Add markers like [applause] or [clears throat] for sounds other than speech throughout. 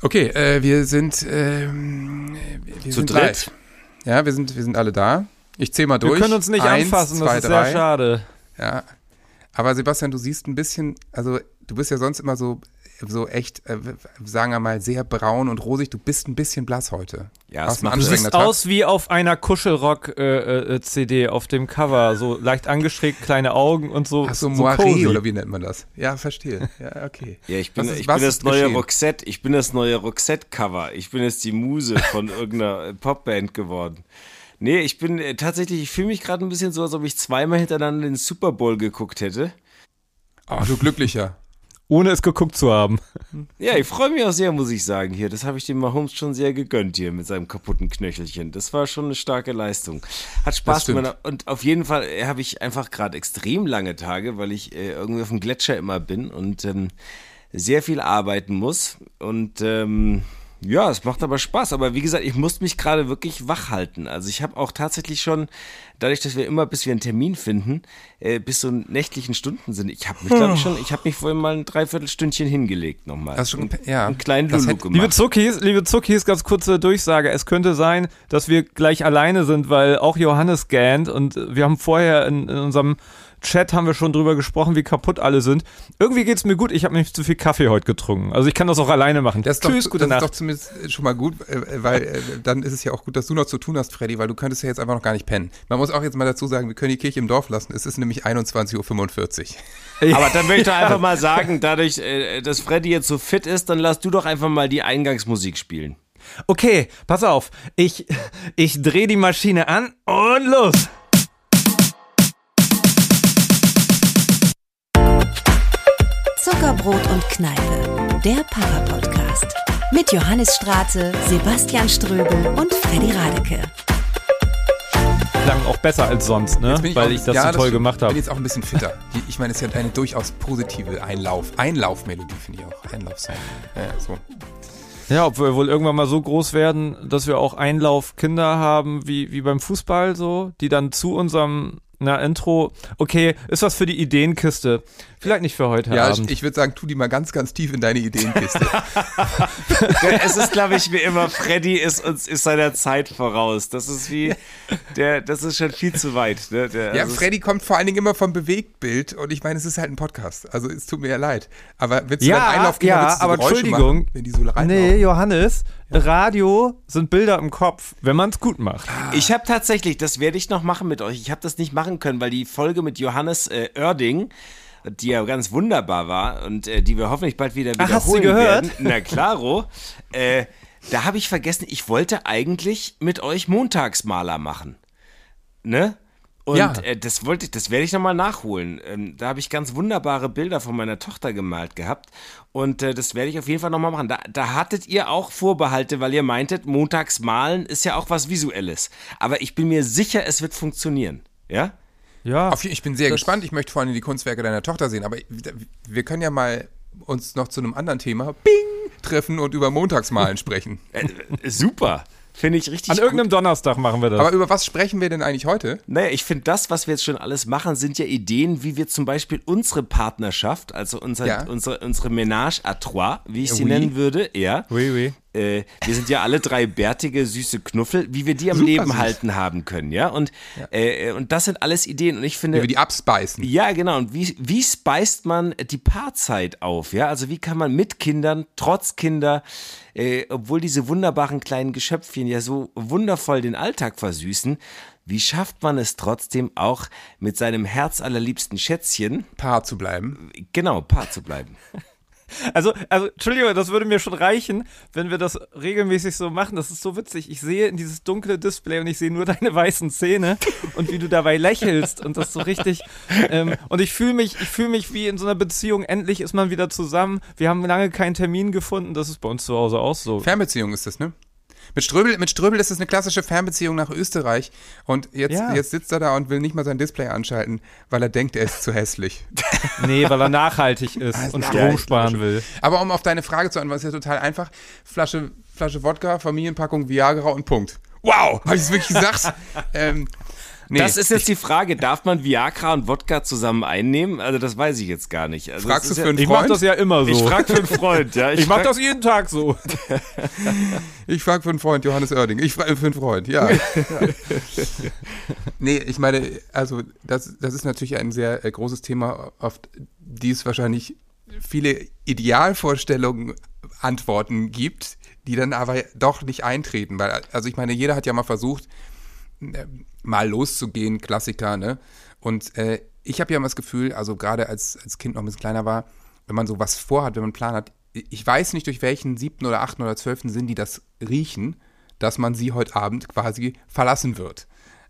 Okay, äh, wir sind, ähm, wir Zu sind dritt? live. Ja, wir sind, wir sind alle da. Ich zähle mal durch. Wir können uns nicht Eins, anfassen, zwei, das ist drei. sehr schade. Ja. Aber Sebastian, du siehst ein bisschen, also du bist ja sonst immer so, so echt, äh, sagen wir mal, sehr braun und rosig. Du bist ein bisschen blass heute. Ja, es macht- Du siehst Tag? aus wie auf einer Kuschelrock-CD auf dem Cover. So leicht angeschrägt, kleine Augen und so. Ach so, so Moiré oder wie nennt man das? Ja, verstehe. Ja, okay. [laughs] Ja, ich bin, ist- ich bin das neue geschehen? Roxette. Ich bin das neue Roxette-Cover. Ich bin jetzt die Muse von [laughs] irgendeiner Popband geworden. Nee, ich bin äh, tatsächlich, ich fühle mich gerade ein bisschen so, als ob ich zweimal hintereinander den Super Bowl geguckt hätte. Oh, du Glücklicher. Ohne es geguckt zu haben. Ja, ich freue mich auch sehr, muss ich sagen, hier. Das habe ich dem Mahomes schon sehr gegönnt hier mit seinem kaputten Knöchelchen. Das war schon eine starke Leistung. Hat Spaß gemacht. Und auf jeden Fall äh, habe ich einfach gerade extrem lange Tage, weil ich äh, irgendwie auf dem Gletscher immer bin und ähm, sehr viel arbeiten muss. Und ähm, ja, es macht aber Spaß. Aber wie gesagt, ich muss mich gerade wirklich wach halten. Also ich habe auch tatsächlich schon, dadurch, dass wir immer, bis wir einen Termin finden, äh, bis so nächtlichen Stunden sind. Ich habe mich, glaube ich, schon, ich habe mich vorhin mal ein Dreiviertelstündchen hingelegt nochmal. Das ist schon, ja. einen kleinen Lulu gemacht. Liebe Zuckis, liebe Zuckis, ganz kurze Durchsage. Es könnte sein, dass wir gleich alleine sind, weil auch Johannes gähnt und wir haben vorher in, in unserem Chat haben wir schon drüber gesprochen, wie kaputt alle sind. Irgendwie geht's mir gut. Ich habe nämlich zu viel Kaffee heute getrunken. Also ich kann das auch alleine machen. Das ist, Tschüss, doch, gute das ist Nacht. doch zumindest schon mal gut, äh, weil äh, dann ist es ja auch gut, dass du noch zu tun hast, Freddy, weil du könntest ja jetzt einfach noch gar nicht pennen. Man muss auch jetzt mal dazu sagen, wir können die Kirche im Dorf lassen. Es ist nämlich 21.45 Uhr. Aber dann möchte ich einfach mal sagen, dadurch, äh, dass Freddy jetzt so fit ist, dann lass du doch einfach mal die Eingangsmusik spielen. Okay, pass auf. Ich, ich drehe die Maschine an und los. Zuckerbrot und Kneipe, der Papa-Podcast. Mit Johannes Straße, Sebastian Ströbel und Freddy Radeke. Klang auch besser als sonst, ne? Bin Weil auch- ich das ja, so toll stimmt. gemacht Ich bin habe. jetzt auch ein bisschen fitter. Ich meine, es ist ja eine durchaus positive Einlauf. Einlaufmelodie finde ich auch. Einlaufsong. Ja, so. Ja, ob wir wohl irgendwann mal so groß werden, dass wir auch Einlaufkinder haben, wie, wie beim Fußball so, die dann zu unserem na, Intro, okay, ist was für die Ideenkiste. Vielleicht nicht für heute Ja, Abend. ich, ich würde sagen, tu die mal ganz, ganz tief in deine Ideenkiste. [laughs] [laughs] es ist, glaube ich, wie immer, Freddy ist uns ist seiner Zeit voraus. Das ist wie, der, das ist schon viel zu weit. Ne? Der, ja, also Freddy kommt vor allen Dingen immer vom Bewegtbild und ich meine, es ist halt ein Podcast. Also es tut mir ja leid. Aber willst du Ja, dann Einlaufkinder, ja, willst du so aber Geräusche Entschuldigung. Machen, wenn die so reinlaufen? nee, Johannes, Radio sind Bilder im Kopf, wenn man es gut macht. Ich habe tatsächlich, das werde ich noch machen mit euch. Ich habe das nicht machen können, weil die Folge mit Johannes äh, Oerding, die ja ganz wunderbar war und äh, die wir hoffentlich bald wieder Ach, wiederholen hast du gehört? werden. Na klaro. [laughs] äh, da habe ich vergessen, ich wollte eigentlich mit euch Montagsmaler machen. Ne? Und Ja. äh, das wollte ich, das werde ich nochmal nachholen. Ähm, da habe ich ganz wunderbare Bilder von meiner Tochter gemalt gehabt. Und äh, das werde ich auf jeden Fall nochmal machen. Da, da hattet ihr auch Vorbehalte, weil ihr meintet, montags malen ist ja auch was Visuelles. Aber ich bin mir sicher, es wird funktionieren. Ja? Ja, Auf, ich bin sehr gespannt. Ich möchte vor allem die Kunstwerke deiner Tochter sehen. Aber wir können ja mal uns noch zu einem anderen Thema Bing, treffen und über Montagsmalen [laughs] sprechen. Äh, äh, super. Finde ich richtig an gut. irgendeinem Donnerstag machen wir das. Aber über was sprechen wir denn eigentlich heute? Naja, ich finde, das, was wir jetzt schon alles machen, sind ja Ideen, wie wir zum Beispiel unsere Partnerschaft, also unser, Ja. unsere, unsere Ménage à trois, wie ich sie Oui. nennen würde, ja. oui, oui. Äh, wir sind ja alle drei bärtige, süße Knuffel, wie wir die am Super Leben süß. halten haben können, ja. Und, Äh, und das sind alles Ideen. Und ich finde. Wie wir die abspeisen. Ja, genau. Und wie, wie speist man die Paarzeit auf? Ja, also wie kann man mit Kindern, trotz Kinder, äh, obwohl diese wunderbaren kleinen Geschöpfchen ja so wundervoll den Alltag versüßen, wie schafft man es trotzdem auch mit seinem herzallerliebsten Schätzchen, Paar zu bleiben. genau, Paar zu bleiben? [laughs] Also, also, Entschuldigung, das würde mir schon reichen, wenn wir das regelmäßig so machen. Das ist so witzig. Ich sehe in dieses dunkle Display und ich sehe nur deine weißen Zähne und wie du dabei lächelst und das so richtig. Ähm, und ich fühle mich, ich fühle mich wie in so einer Beziehung. Endlich ist man wieder zusammen. Wir haben lange keinen Termin gefunden. Das ist bei uns zu Hause auch so. Fernbeziehung ist das, ne? Mit Ströbel, mit Ströbel ist es eine klassische Fernbeziehung nach Österreich. Und jetzt, Ja. jetzt sitzt er da und will nicht mal sein Display anschalten, weil er denkt, er ist zu hässlich. [laughs] Nee, weil er nachhaltig ist ist und Strom sparen will. Aber um auf deine Frage zu antworten, ist ja total einfach. Flasche, Flasche Wodka, Familienpackung, Viagra und Punkt. Wow, habe ich es wirklich gesagt? [laughs] ähm, Nee, das ist jetzt die Frage, darf man Viagra und Wodka zusammen einnehmen? Also das weiß ich jetzt gar nicht. Also Fragst du für einen Ich mach Freund? das ja immer so. Ich frage für einen Freund, ja. Ich mach frag- das jeden Tag so. [laughs] Ich frage für einen Freund, Johannes Oerding. Ich frage für einen Freund, ja. ja. [laughs] Nee, ich meine, also das, das ist natürlich ein sehr äh, großes Thema, auf die es wahrscheinlich viele Idealvorstellungen, Antworten gibt, die dann aber doch nicht eintreten. Weil, also ich meine, jeder hat ja mal versucht, äh, mal loszugehen, Klassiker, ne? Und äh, ich habe ja immer das Gefühl, also gerade als, als Kind noch ein bisschen kleiner war, wenn man so was vorhat, wenn man einen Plan hat, ich weiß nicht, durch welchen siebten oder achten oder zwölften Sinn die das riechen, dass man sie heute Abend quasi verlassen wird.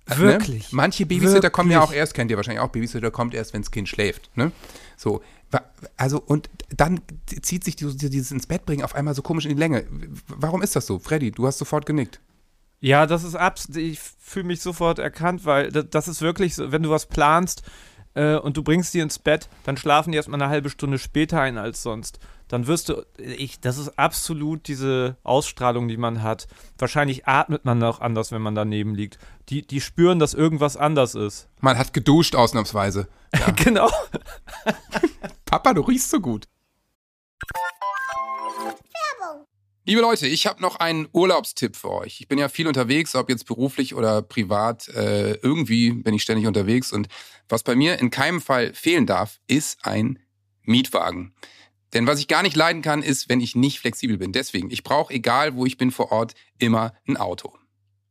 Äh, Wirklich? Ne? Manche Babysitter kommen ja auch Wirklich? erst, kennt ihr wahrscheinlich auch, Babysitter kommt erst, wenn das Kind schläft. Ne? So, also und dann zieht sich dieses ins Bett bringen auf einmal so komisch in die Länge. Warum ist das so? Freddy, du hast sofort genickt. Ja, das ist abs. Ich fühle mich sofort erkannt, weil das, das ist wirklich so, wenn du was planst äh, und du bringst die ins Bett, dann schlafen die erstmal eine halbe Stunde später ein als sonst. Dann wirst du, ich, das ist absolut diese Ausstrahlung, die man hat. Wahrscheinlich atmet man auch anders, wenn man daneben liegt. Die, die spüren, dass irgendwas anders ist. Man hat geduscht ausnahmsweise. [laughs] Ja. genau. Papa, du riechst so gut. Liebe Leute, ich habe noch einen Urlaubstipp für euch. Ich bin ja viel unterwegs, ob jetzt beruflich oder privat. Äh, irgendwie bin ich ständig unterwegs. Und was bei mir in keinem Fall fehlen darf, ist ein Mietwagen. Denn was ich gar nicht leiden kann, ist, wenn ich nicht flexibel bin. Deswegen, ich brauche, egal wo ich bin vor Ort, immer ein Auto.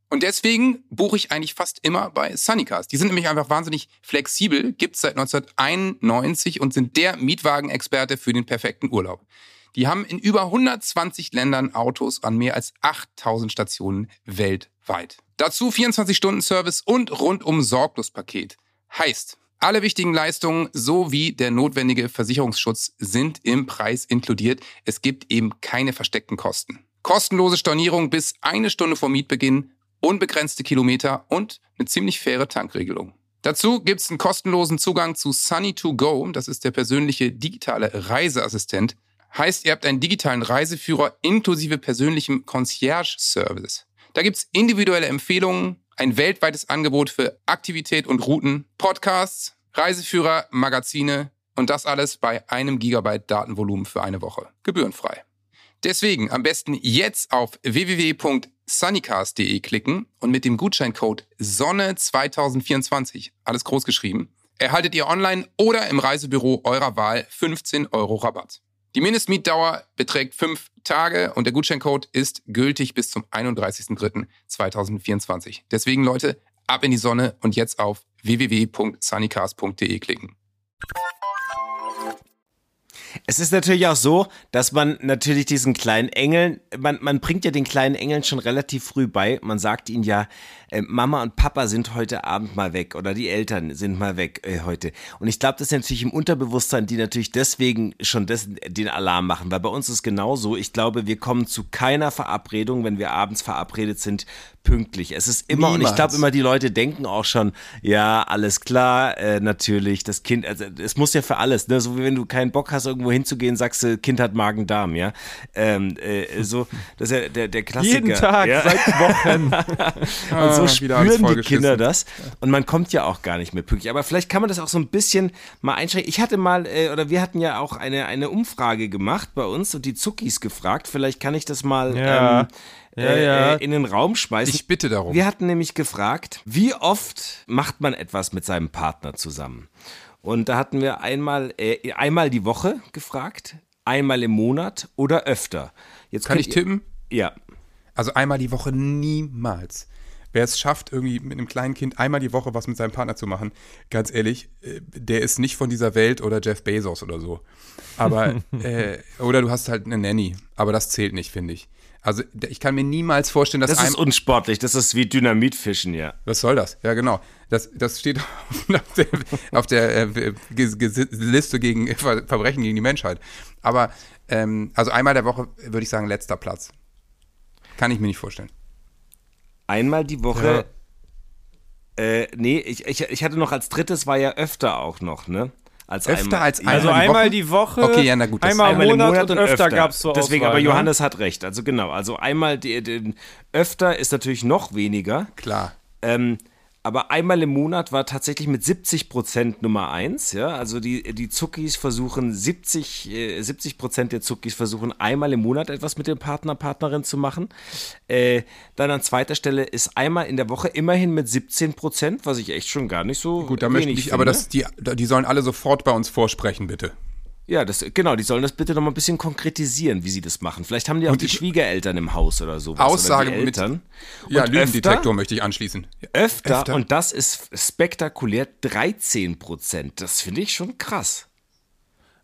Und deswegen buche ich eigentlich fast immer bei Sunnycars. Die sind nämlich einfach wahnsinnig flexibel, gibt's seit 1991 und sind der Mietwagenexperte für den perfekten Urlaub. Die haben in über 120 Ländern Autos an mehr als 8000 Stationen weltweit. Dazu 24-Stunden-Service und rundum Sorglospaket. Heißt, alle wichtigen Leistungen sowie der notwendige Versicherungsschutz sind im Preis inkludiert. Es gibt eben keine versteckten Kosten. Kostenlose Stornierung bis eine Stunde vor Mietbeginn, unbegrenzte Kilometer und eine ziemlich faire Tankregelung. Dazu gibt's einen kostenlosen Zugang zu Sunny2Go, das ist der persönliche digitale Reiseassistent. Heißt, ihr habt einen digitalen Reiseführer inklusive persönlichem Concierge-Service. Da gibt's individuelle Empfehlungen, ein weltweites Angebot für Aktivität und Routen, Podcasts, Reiseführer, Magazine und das alles bei einem Gigabyte Datenvolumen für eine Woche. Gebührenfrei. Deswegen am besten jetzt auf www.sunnycast.de klicken und mit dem Gutscheincode SONNE2024, alles groß geschrieben, erhaltet ihr online oder im Reisebüro eurer Wahl 15 Euro Rabatt. Die Mindestmietdauer beträgt fünf Tage und der Gutscheincode ist gültig bis zum 31.03.2024. Deswegen Leute, ab in die Sonne und jetzt auf www.sunnycast.de klicken. Es ist natürlich auch so, dass man natürlich diesen kleinen Engeln, man, man bringt ja den kleinen Engeln schon relativ früh bei. Man sagt ihnen ja, äh, Mama und Papa sind heute Abend mal weg oder die Eltern sind mal weg äh, heute. Und ich glaube, das ist natürlich im Unterbewusstsein, die natürlich deswegen schon des, den Alarm machen, weil bei uns ist es genauso. Ich glaube, wir kommen zu keiner Verabredung, wenn wir abends verabredet sind, pünktlich. Es ist immer, und ich Niemals. glaube immer, die Leute denken auch schon, ja, alles klar, äh, natürlich, das Kind, also es muss ja für alles, ne? so wie wenn du keinen Bock hast, irgendwo hinzugehen, sagst du, Kind hat Magen-Darm, ja. Ähm, äh, so, das ist ja der, der Klassiker. Jeden Tag, ja? seit Wochen. [laughs] Und so Ah, wieder alles spüren die. Kinder das. Und man kommt ja auch gar nicht mehr pünktlich. Aber vielleicht kann man das auch so ein bisschen mal einschränken. Ich hatte mal, äh, oder wir hatten ja auch eine, eine Umfrage gemacht bei uns und die Zuckis gefragt. Vielleicht kann ich das mal Ja. ähm, Ja, äh, ja. Äh, in den Raum schmeißen. Ich bitte darum. Wir hatten nämlich gefragt, wie oft macht man etwas mit seinem Partner zusammen? Und da hatten wir einmal, äh, einmal die Woche gefragt, einmal im Monat oder öfter. Jetzt Kann ich ihr- tippen? Ja. Also einmal die Woche niemals. Wer es schafft, irgendwie mit einem kleinen Kind einmal die Woche was mit seinem Partner zu machen, ganz ehrlich, äh, der ist nicht von dieser Welt oder Jeff Bezos oder so. Aber, [laughs] äh, oder du hast halt eine Nanny. Aber das zählt nicht, finde ich. Also ich kann mir niemals vorstellen, dass Das ist unsportlich, das ist wie Dynamitfischen, ja. Was soll das? Ja, genau. Das, das steht [laughs] auf der, auf der äh, Liste gegen Ver Verbrechen gegen die Menschheit. Aber ähm, also einmal der Woche würde ich sagen, letzter Platz. Kann ich mir nicht vorstellen. Einmal die Woche. Äh, nee, ich, ich, ich hatte noch als drittes war ja öfter auch noch, ne? Als Öfter einmal, als ja, Also Einmal die einmal Woche? die Woche, Okay, ja, na gut, einmal, einmal im Monat, und öfter, gab es so Deswegen, Auswahl, aber ne? Johannes hat recht. Also genau, also einmal die, den öfter ist natürlich noch weniger. Klar. Ähm, aber einmal im Monat war tatsächlich mit 70 Prozent Nummer eins. Ja? Also die, die Zuckis versuchen 70, äh, 70 Prozent der Zuckis versuchen einmal im Monat etwas mit dem Partner, Partnerin zu machen. Äh, dann an zweiter Stelle ist einmal in der Woche immerhin mit 17 Prozent, was ich echt schon gar nicht so Gut, da möchte ich, finde. aber das, die, die sollen alle sofort bei uns vorsprechen, bitte. Ja, das, genau, die sollen das bitte nochmal ein bisschen konkretisieren, wie sie das machen. Vielleicht haben die auch Und die die- Schwiegereltern im Haus oder sowas. Aussage oder die mit- Eltern. Ja, Und Lügendetektor möchte ich anschließen. Öfter, Öfter. und das ist spektakulär 13 Prozent. Das finde ich schon krass.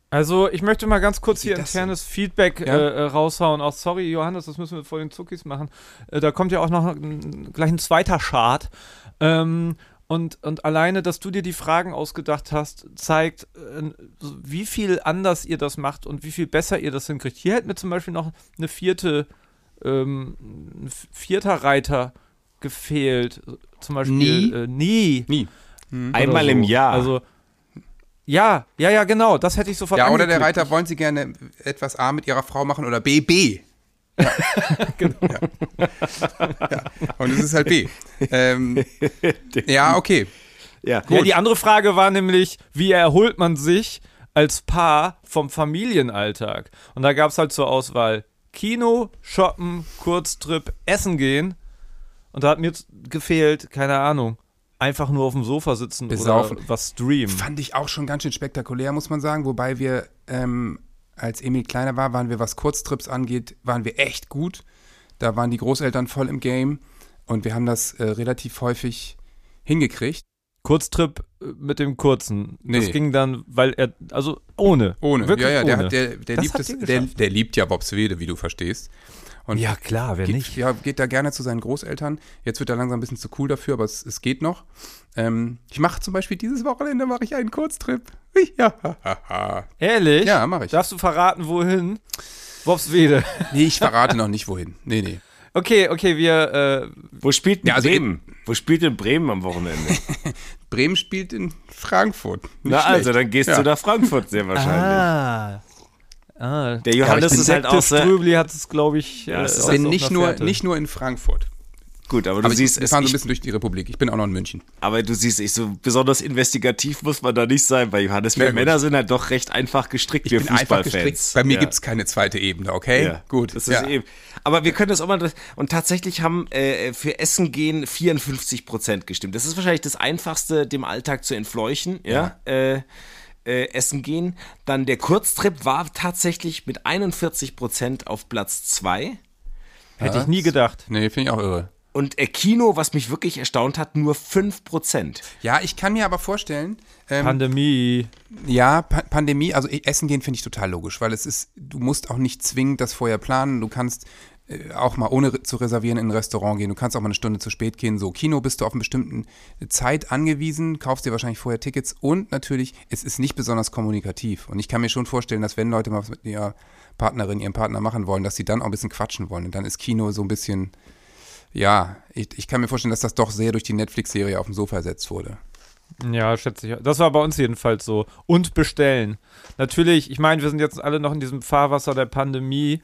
Also, ich möchte mal ganz kurz hier internes Feedback Ja? äh, äh, raushauen. Auch sorry, Johannes, das müssen wir vor den Zuckis machen. Äh, da kommt ja auch noch ein, gleich ein zweiter Chart. Ähm, und, und alleine, dass du dir die Fragen ausgedacht hast, zeigt, äh, so wie viel anders ihr das macht und wie viel besser ihr das hinkriegt. Hier hätte mir zum Beispiel noch eine vierte, ähm, ein vierter Reiter gefehlt. Zum Beispiel. Nie? Äh, nie. Nie. Einmal oder im so. Jahr. Also. Ja, ja, ja, genau. Das hätte ich sofort Ja, oder der angeklickt. Reiter, wollen Sie gerne etwas A mit Ihrer Frau machen oder B, B? Ja. [laughs] genau. Ja. ja. Und es ist halt B. Ähm, [laughs] ja, okay. ja. Ja, die andere Frage war nämlich, wie erholt man sich als Paar vom Familienalltag? Und da gab es halt zur Auswahl Kino, Shoppen, Kurztrip, Essen gehen. Und da hat mir gefehlt, keine Ahnung, einfach nur auf dem Sofa sitzen Besaufen. oder was streamen. Fand ich auch schon ganz schön spektakulär, muss man sagen. Wobei wir, ähm, als Emil kleiner war, waren wir, was Kurztrips angeht, waren wir echt gut. Da waren die Großeltern voll im Game und wir haben das äh, relativ häufig hingekriegt. Kurztrip äh, mit dem kurzen. Das Nee. ging dann, weil er, also ohne. Ohne. Wirklich ja, ja, der, ohne. hat, der, der, Das liebt hat es, der, geschafft. der liebt ja Bobswede, wie du verstehst. Und Ja, klar, wer geht, nicht? Ja, geht da gerne zu seinen Großeltern. Jetzt wird er langsam ein bisschen zu cool dafür, aber es, es geht noch. Ähm, ich mache zum Beispiel dieses Wochenende mache ich einen Kurztrip. Ja, ha, ha, ha. Ehrlich? Ja, mach ich. Darfst du verraten, wohin? Bobswede. [laughs] Nee, ich verrate noch nicht wohin. Nee, nee. Okay, okay, wir, äh, Wo spielt denn Ja, also Bremen? Wo spielt denn Bremen am Wochenende? [laughs] Bremen spielt in Frankfurt. Nicht Na schlecht. also, dann gehst ja. du nach Frankfurt sehr wahrscheinlich. Ah. Ah. Der Johannes Ja, ist halt auch sehr. Ströbli hat es, glaube ich, Ja, äh, es ist aus- Ich bin nicht nur, Fährte. nicht nur in Frankfurt. Gut, aber du Aber siehst, wir es, fahren so ein bisschen durch die Republik. Ich bin auch noch in München. aber du siehst, ich so besonders investigativ muss man da nicht sein, weil Johannes, wir Ja. Männer sind halt doch recht einfach gestrickt, Ich wir bin einfach gestrickt. Fußballfans. Bei mir ja. gibt's keine zweite Ebene, okay? Ja, Gut. Das ist ja. eben. Aber wir können das auch mal. Und tatsächlich haben äh, für Essen gehen 54 Prozent gestimmt. Das ist wahrscheinlich das Einfachste, dem Alltag zu entfleuchen. Ja. Äh, äh, Essen gehen. Dann der Kurztrip war tatsächlich mit 41 Prozent auf Platz 2. Hätte ich nie gedacht. Nee, finde ich auch irre. Und äh, Kino, was mich wirklich erstaunt hat, nur 5 Prozent. Ja, ich kann mir aber vorstellen, ähm, Pandemie. ja, pa Pandemie, also eh, Essen gehen finde ich total logisch, weil es ist, du musst auch nicht zwingend das vorher planen. Du kannst auch mal ohne zu reservieren in ein Restaurant gehen. Du kannst auch mal eine Stunde zu spät gehen. So, Kino bist du auf eine bestimmte Zeit angewiesen, kaufst dir wahrscheinlich vorher Tickets und natürlich, es ist nicht besonders kommunikativ. Und ich kann mir schon vorstellen, dass wenn Leute mal was mit ihrer Partnerin, ihrem Partner machen wollen, dass sie dann auch ein bisschen quatschen wollen. Und dann ist Kino so ein bisschen, ja, ich, ich kann mir vorstellen, dass das doch sehr durch die Netflix-Serie auf dem Sofa ersetzt wurde. Ja, schätze ich. Das war bei uns jedenfalls so. Und bestellen. Natürlich, ich meine, wir sind jetzt alle noch in diesem Fahrwasser der Pandemie.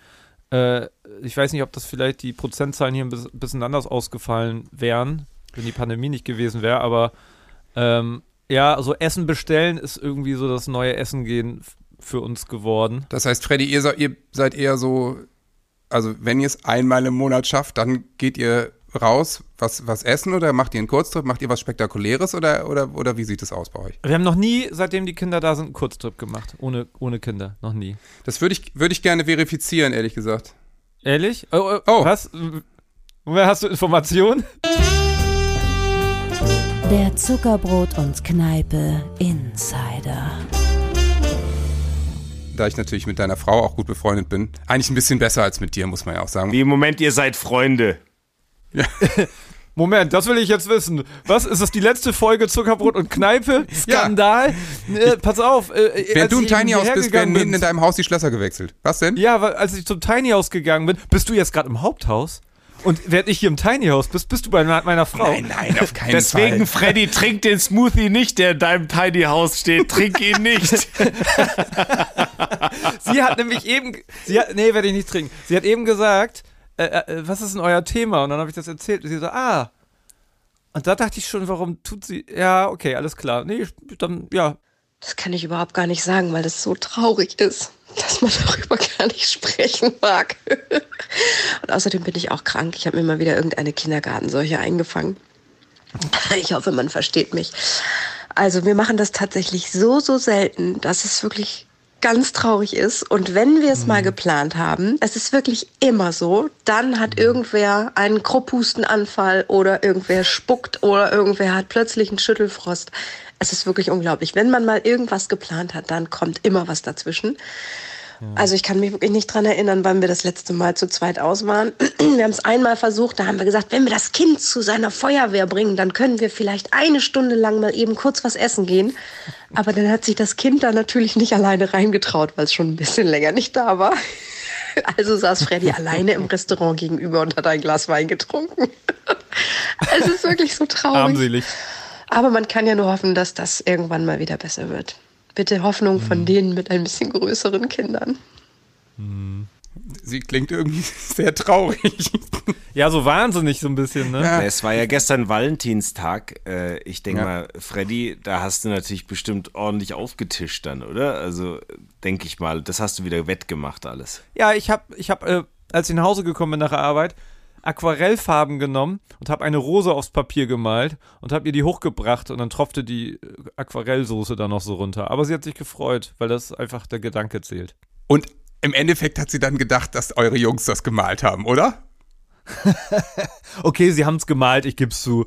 Äh, ich weiß nicht, ob das vielleicht die Prozentzahlen hier ein bis- bisschen anders ausgefallen wären, wenn die Pandemie nicht gewesen wäre, aber ähm, ja, also Essen bestellen ist irgendwie so das neue Essen gehen für uns geworden. Das heißt, Freddy, ihr, ihr seid eher so, also wenn ihr es einmal im Monat schafft, dann geht ihr raus, was, was essen oder macht ihr einen Kurztrip, macht ihr was Spektakuläres oder, oder, oder wie sieht es aus bei euch? Wir haben noch nie, seitdem die Kinder da sind, einen Kurztrip gemacht. Ohne, ohne Kinder. Noch nie. Das würde ich, würde ich gerne verifizieren, ehrlich gesagt. Ehrlich? Oh, oh, Oh. Was? Woher hast du Informationen? Der Zuckerbrot und Kneipe Insider. Da ich natürlich mit deiner Frau auch gut befreundet bin. Eigentlich ein bisschen besser als mit dir, muss man ja auch sagen. Wie im Moment, ihr seid Freunde. [laughs] Moment, das will ich jetzt wissen. Was? Ist das die letzte Folge Zuckerbrot und Kneipe? Skandal? Äh, pass auf. Äh, Während als du eben Tiny House bist, werden mitten in deinem Haus die Schlösser gewechselt. Was denn? Ja, weil als ich zum Tiny House gegangen bin, bist du jetzt gerade im Haupthaus? Und während ich hier im Tiny House bist, bist du bei meiner meiner Frau. nein, auf keinen Deswegen, Fall. Freddy, trink den Smoothie nicht, der in deinem Tiny House steht. Trink ihn nicht. [laughs] Sie hat nämlich eben, sie hat, nee, werde ich nicht trinken. Sie hat eben gesagt, äh, äh, was ist denn euer Thema? Und dann habe ich das erzählt. Und sie so, ah, Und da dachte ich schon, warum tut sie. Ja, okay, alles klar. Nee, dann, ja. Das kann ich überhaupt gar nicht sagen, weil das so traurig ist, dass man [laughs] darüber gar nicht sprechen mag. [laughs] Und außerdem bin ich auch krank. Ich habe mir mal wieder irgendeine Kindergartenseuche eingefangen. [laughs] Ich hoffe, man versteht mich. Also wir machen das tatsächlich so, so selten, dass es wirklich ganz traurig ist. Und wenn wir es mal geplant haben, es ist wirklich immer so, dann hat irgendwer einen Krupphustenanfall oder irgendwer spuckt oder irgendwer hat plötzlich einen Schüttelfrost. Es ist wirklich unglaublich. Wenn man mal irgendwas geplant hat, dann kommt immer was dazwischen. Also ich kann mich wirklich nicht dran erinnern, wann wir das letzte Mal zu zweit aus waren. [clears throat] Wir haben es einmal versucht, da haben wir gesagt, wenn wir das Kind zu seiner Feuerwehr bringen, dann können wir vielleicht eine Stunde lang mal eben kurz was essen gehen. Aber dann hat sich das Kind da natürlich nicht alleine reingetraut, weil es schon ein bisschen länger nicht da war. [laughs] Also saß Freddy [laughs] alleine im Restaurant gegenüber und hat ein Glas Wein getrunken. [laughs] Es ist wirklich so traurig. Armselig. Aber man kann ja nur hoffen, dass das irgendwann mal wieder besser wird. Bitte Hoffnung von denen mit ein bisschen größeren Kindern. Sie klingt irgendwie [laughs] sehr traurig. Ja, so wahnsinnig so ein bisschen, ne? Ja. Es war ja gestern Valentinstag. Äh, ich denke Ja. mal, Freddy, da hast du natürlich bestimmt ordentlich aufgetischt dann, oder? Also denke ich mal, das hast du wieder wettgemacht alles. Ja, ich habe, ich hab, äh, als ich nach Hause gekommen bin nach der Arbeit, Aquarellfarben genommen und habe eine Rose aufs Papier gemalt und habe ihr die hochgebracht und dann tropfte die äh, Aquarellsoße da noch so runter. Aber sie hat sich gefreut, weil das einfach der Gedanke zählt. Und im Endeffekt hat sie dann gedacht, dass eure Jungs das gemalt haben, oder? [laughs] Okay, sie haben es gemalt, ich geb's zu.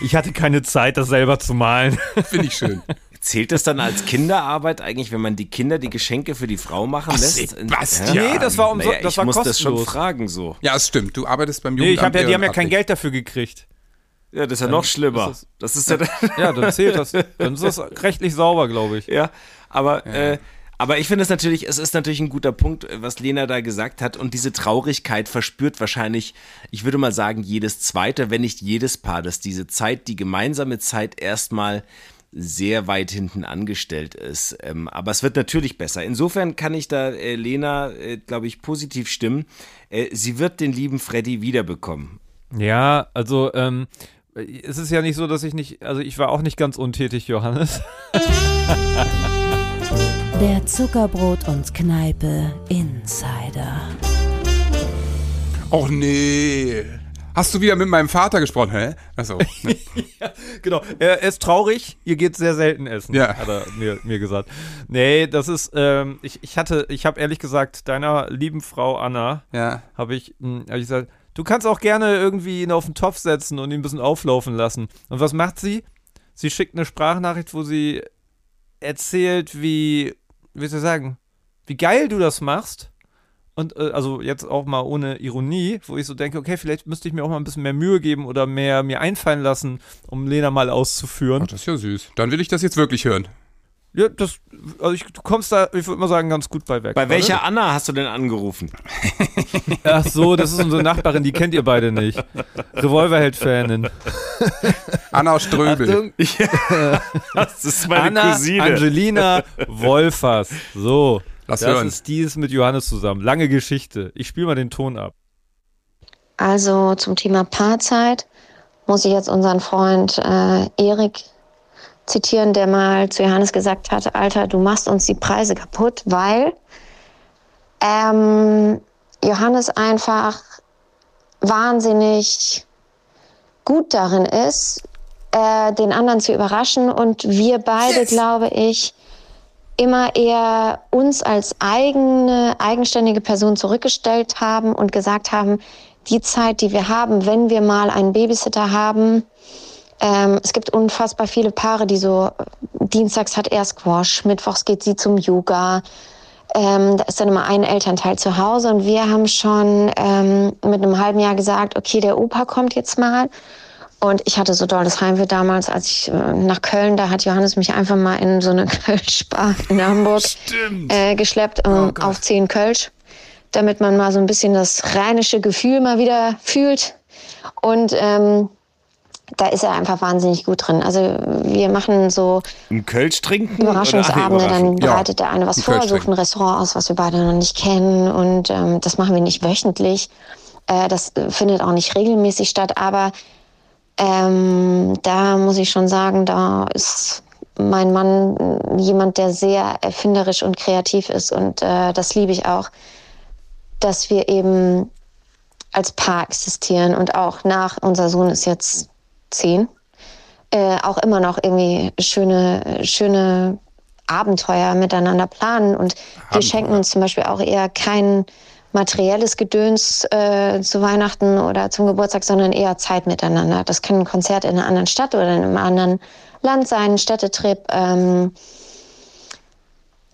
Ich hatte keine Zeit, das selber zu malen. Finde ich schön. [laughs] Zählt das dann als Kinderarbeit eigentlich, wenn man die Kinder die Geschenke für die Frau machen Ach, lässt? Sebastian. Nee, das war umso, Naja, das ich war muss das schon kostenlos. fragen so. Ja, es stimmt. Du arbeitest beim Nee, Jugendamt. ich hab ja, die haben ja kein. Geld dafür gekriegt. Ja, das ist ja noch schlimmer. ist Das ist ja, [laughs] Ja, dann zählt das. Dann ist das rechtlich sauber, glaube ich. ja aber Äh, aber ich finde es natürlich, es ist natürlich ein guter Punkt, äh, was Lena da gesagt hat. Und diese Traurigkeit verspürt wahrscheinlich, ich würde mal sagen, jedes zweite, wenn nicht jedes Paar, dass diese Zeit, die gemeinsame Zeit erstmal sehr weit hinten angestellt ist. Ähm, aber es wird natürlich besser. Insofern kann ich da äh, Lena, äh, glaube ich, positiv stimmen. Äh, sie wird den lieben Freddy wiederbekommen. Ja, also ähm, es ist ja nicht so, dass ich nicht, also ich war auch nicht ganz untätig, Johannes. [laughs] Der Zuckerbrot und Kneipe Insider. Och nee. Hast du wieder mit meinem Vater gesprochen, hä? Achso. Ne. [laughs] Genau, er ist traurig, ihr geht sehr selten essen, Ja. hat er mir, mir gesagt. Nee, das ist, ähm, ich, ich hatte, ich habe ehrlich gesagt, deiner lieben Frau Anna, ja. habe ich, mh, hab ich gesagt, du kannst auch gerne irgendwie ihn auf den Topf setzen und ihn ein bisschen auflaufen lassen. Und was macht sie? Sie schickt eine Sprachnachricht, wo sie erzählt, wie, wie soll ich sagen, wie geil du das machst. Und äh, also jetzt auch mal ohne Ironie, wo ich so denke, okay, vielleicht müsste ich mir auch mal ein bisschen mehr Mühe geben oder mehr mir einfallen lassen, um Lena mal auszuführen. Ach, das ist ja süß. Dann will ich das jetzt wirklich hören. Ja, das, also ich, du kommst da, ich würde mal sagen, ganz gut bei weg. Bei oder? welcher Anna hast du denn angerufen? [laughs] Ach so, das ist unsere Nachbarin, die kennt ihr beide nicht. Revolverheld-Fanin. [laughs] Anna Ströbel. [laughs] Das ist meine Anna Cousine. Angelina Wolfers. So. Lass das hören. ist dieses mit Johannes zusammen. Lange Geschichte. Ich spiele mal den Ton ab. Also zum Thema Paarzeit muss ich jetzt unseren Freund äh, Erik zitieren, der mal zu Johannes gesagt hat, Alter, du machst uns die Preise kaputt, weil ähm, Johannes einfach wahnsinnig gut darin ist, äh, den anderen zu überraschen und wir beide, glaube ich, immer eher uns als eigene, eigenständige Person zurückgestellt haben und gesagt haben, die Zeit, die wir haben, wenn wir mal einen Babysitter haben, ähm, es gibt unfassbar viele Paare, die so, dienstags hat er Squash, mittwochs geht sie zum Yoga, ähm, da ist dann immer ein Elternteil zu Hause und wir haben schon ähm, mit einem halben Jahr gesagt, okay, der Opa kommt jetzt mal. Und ich hatte so dolles Heimweh damals, als ich äh, nach Köln, da hat Johannes mich einfach mal in so eine [laughs] Kölsch-Bar in Hamburg äh, geschleppt ähm, auf 10 Kölsch, damit man mal so ein bisschen das rheinische Gefühl mal wieder fühlt. Und ähm, da ist er einfach wahnsinnig gut drin. Also wir machen so Ein Kölsch trinken? Überraschungsabende, dann Ja, bereitet der eine was ein vor, sucht ein Restaurant aus, was wir beide noch nicht kennen. Und ähm, das machen wir nicht wöchentlich. Äh, das äh, findet auch nicht regelmäßig statt. Aber Ähm, da muss ich schon sagen, da ist mein Mann jemand, der sehr erfinderisch und kreativ ist. Und äh, das liebe ich auch, dass wir eben als Paar existieren und auch nach, unser Sohn ist jetzt zehn, äh, auch immer noch irgendwie schöne, schöne Abenteuer miteinander planen. Und wir schenken uns zum Beispiel auch eher kein materielles Gedöns äh, zu Weihnachten oder zum Geburtstag, sondern eher Zeit miteinander. Das kann ein Konzert in einer anderen Stadt oder in einem anderen Land sein, ein Städtetrip, ähm,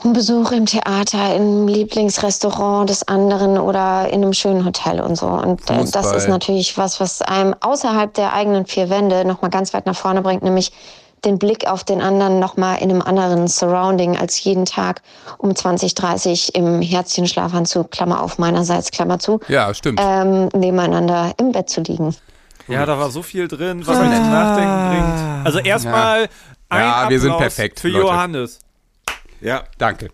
ein Besuch im Theater, im Lieblingsrestaurant des anderen oder in einem schönen Hotel und so. Und äh, das ist natürlich was, was einem außerhalb der eigenen vier Wände nochmal ganz weit nach vorne bringt, nämlich den Blick auf den anderen nochmal in einem anderen Surrounding als jeden Tag um 2030 im Herzchen-Schlafanzug, Klammer auf meinerseits, Klammer zu, Ja, stimmt. ähm, nebeneinander im Bett zu liegen. Ja, da war so viel drin, was mich zum Nachdenken bringt. Also erstmal ein Ja, wir sind perfekt, für Leute. Johannes. Ja. Danke.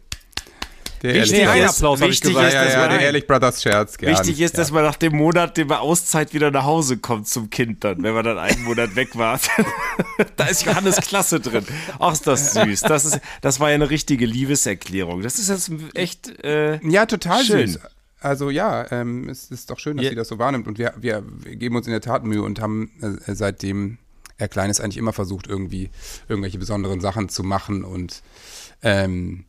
Der Wichtig ein ist- Applaus wichtig ist, ja, dass ja, man- der Ehrlich Brothers Scherz. Gern. Wichtig ist, ja. dass man nach dem Monat, dem Auszeit wieder nach Hause kommt zum Kind dann, wenn man dann einen Monat weg war. [laughs] da ist Johannes Klasse drin. Ach, ist das süß. Das, ist, das war ja eine richtige Liebeserklärung. Das ist jetzt echt. Äh, Ja, total Schön. süß. Also ja, ähm, es ist doch schön, dass Ja. sie das so wahrnimmt. Und wir, wir, wir geben uns in der Tat Mühe und haben äh, seitdem er klein ist eigentlich immer versucht, irgendwie irgendwelche besonderen Sachen zu machen. Und ähm,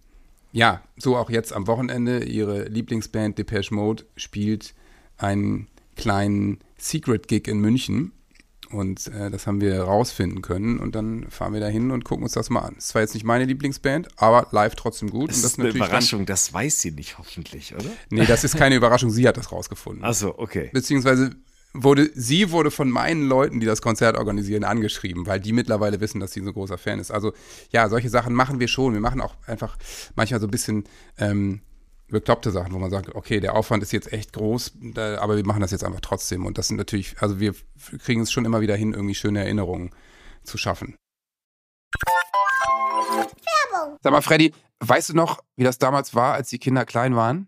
ja, so auch jetzt am Wochenende. Ihre Lieblingsband Depeche Mode spielt einen kleinen Secret-Gig in München. Und äh, das haben wir rausfinden können. Und dann fahren wir da hin und gucken uns das mal an. Ist zwar jetzt nicht meine Lieblingsband, aber live trotzdem gut. das und ist eine natürlich dann- Überraschung, das weiß sie nicht hoffentlich, oder? Nee, das ist keine [laughs] Überraschung. Sie hat das rausgefunden. Achso, okay. Beziehungsweise wurde, sie wurde von meinen Leuten, die das Konzert organisieren, angeschrieben, weil die mittlerweile wissen, dass sie so ein großer Fan ist. Also ja, solche Sachen machen wir schon. Wir machen auch einfach manchmal so ein bisschen ähm, bekloppte Sachen, wo man sagt, okay, der Aufwand ist jetzt echt groß, aber wir machen das jetzt einfach trotzdem. Und das sind natürlich, also wir kriegen es schon immer wieder hin, irgendwie schöne Erinnerungen zu schaffen. Sag mal, Freddy, weißt du noch, wie das damals war, als die Kinder klein waren?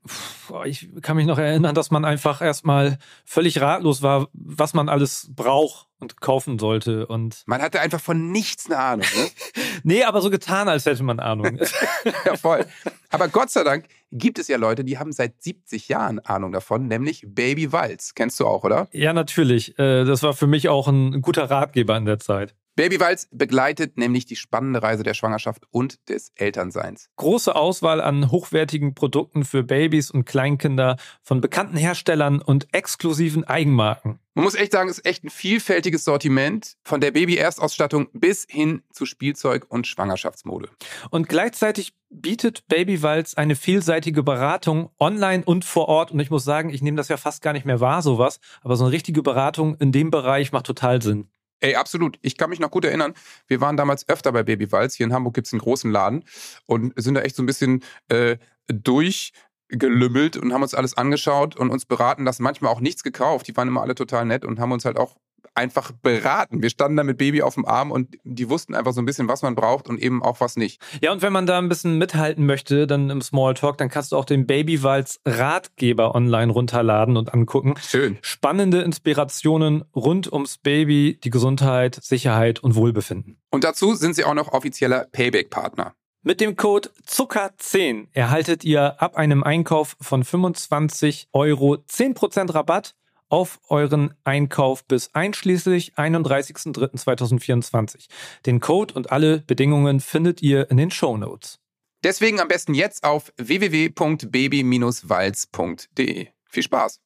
Ich kann mich noch erinnern, dass man einfach erstmal völlig ratlos war, was man alles braucht und kaufen sollte. Und Man hatte einfach von nichts eine Ahnung. Ne? [laughs] nee, aber so getan, als hätte man Ahnung. [laughs] Ja, voll. Aber Gott sei Dank gibt es ja Leute, die haben seit 70 Jahren Ahnung davon, nämlich Baby Walz. Kennst du auch, oder? ja, natürlich. Äh, Das war für mich auch ein guter Ratgeber in der Zeit. Baby Walz begleitet nämlich die spannende Reise der Schwangerschaft und des Elternseins. Große Auswahl an hochwertigen Produkten für Babys und Kleinkinder von bekannten Herstellern und exklusiven Eigenmarken. Man muss echt sagen, es ist echt ein vielfältiges Sortiment von der Baby-Erstausstattung bis hin zu Spielzeug und Schwangerschaftsmode. Und gleichzeitig bietet Babywalz eine vielseitige Beratung online und vor Ort. Und ich muss sagen, ich nehme das ja fast gar nicht mehr wahr, sowas. Aber so eine richtige Beratung in dem Bereich macht total Sinn. Ey, absolut. Ich kann mich noch gut erinnern. Wir waren damals öfter bei Baby Walz. Hier in Hamburg gibt's einen großen Laden und sind da echt so ein bisschen äh, durchgelümmelt und haben uns alles angeschaut und uns beraten lassen. Manchmal auch nichts gekauft. Die waren immer alle total nett und haben uns halt auch einfach beraten. Wir standen da mit Baby auf dem Arm und die wussten einfach so ein bisschen, was man braucht und eben auch was nicht. Ja, und wenn man da ein bisschen mithalten möchte, dann im Smalltalk, dann kannst du auch den Babywalz Ratgeber online runterladen und angucken. Schön. Spannende Inspirationen rund ums Baby, die Gesundheit, Sicherheit und Wohlbefinden. Und dazu sind sie auch noch offizieller Payback-Partner. Mit dem Code Zucker10 erhaltet ihr ab einem Einkauf von 25 Euro 10% Rabatt auf euren Einkauf bis einschließlich 31.03.2024. Den Code und alle Bedingungen findet ihr in den Show Notes. Deswegen am besten jetzt auf www.baby-walz.de. Viel Spaß.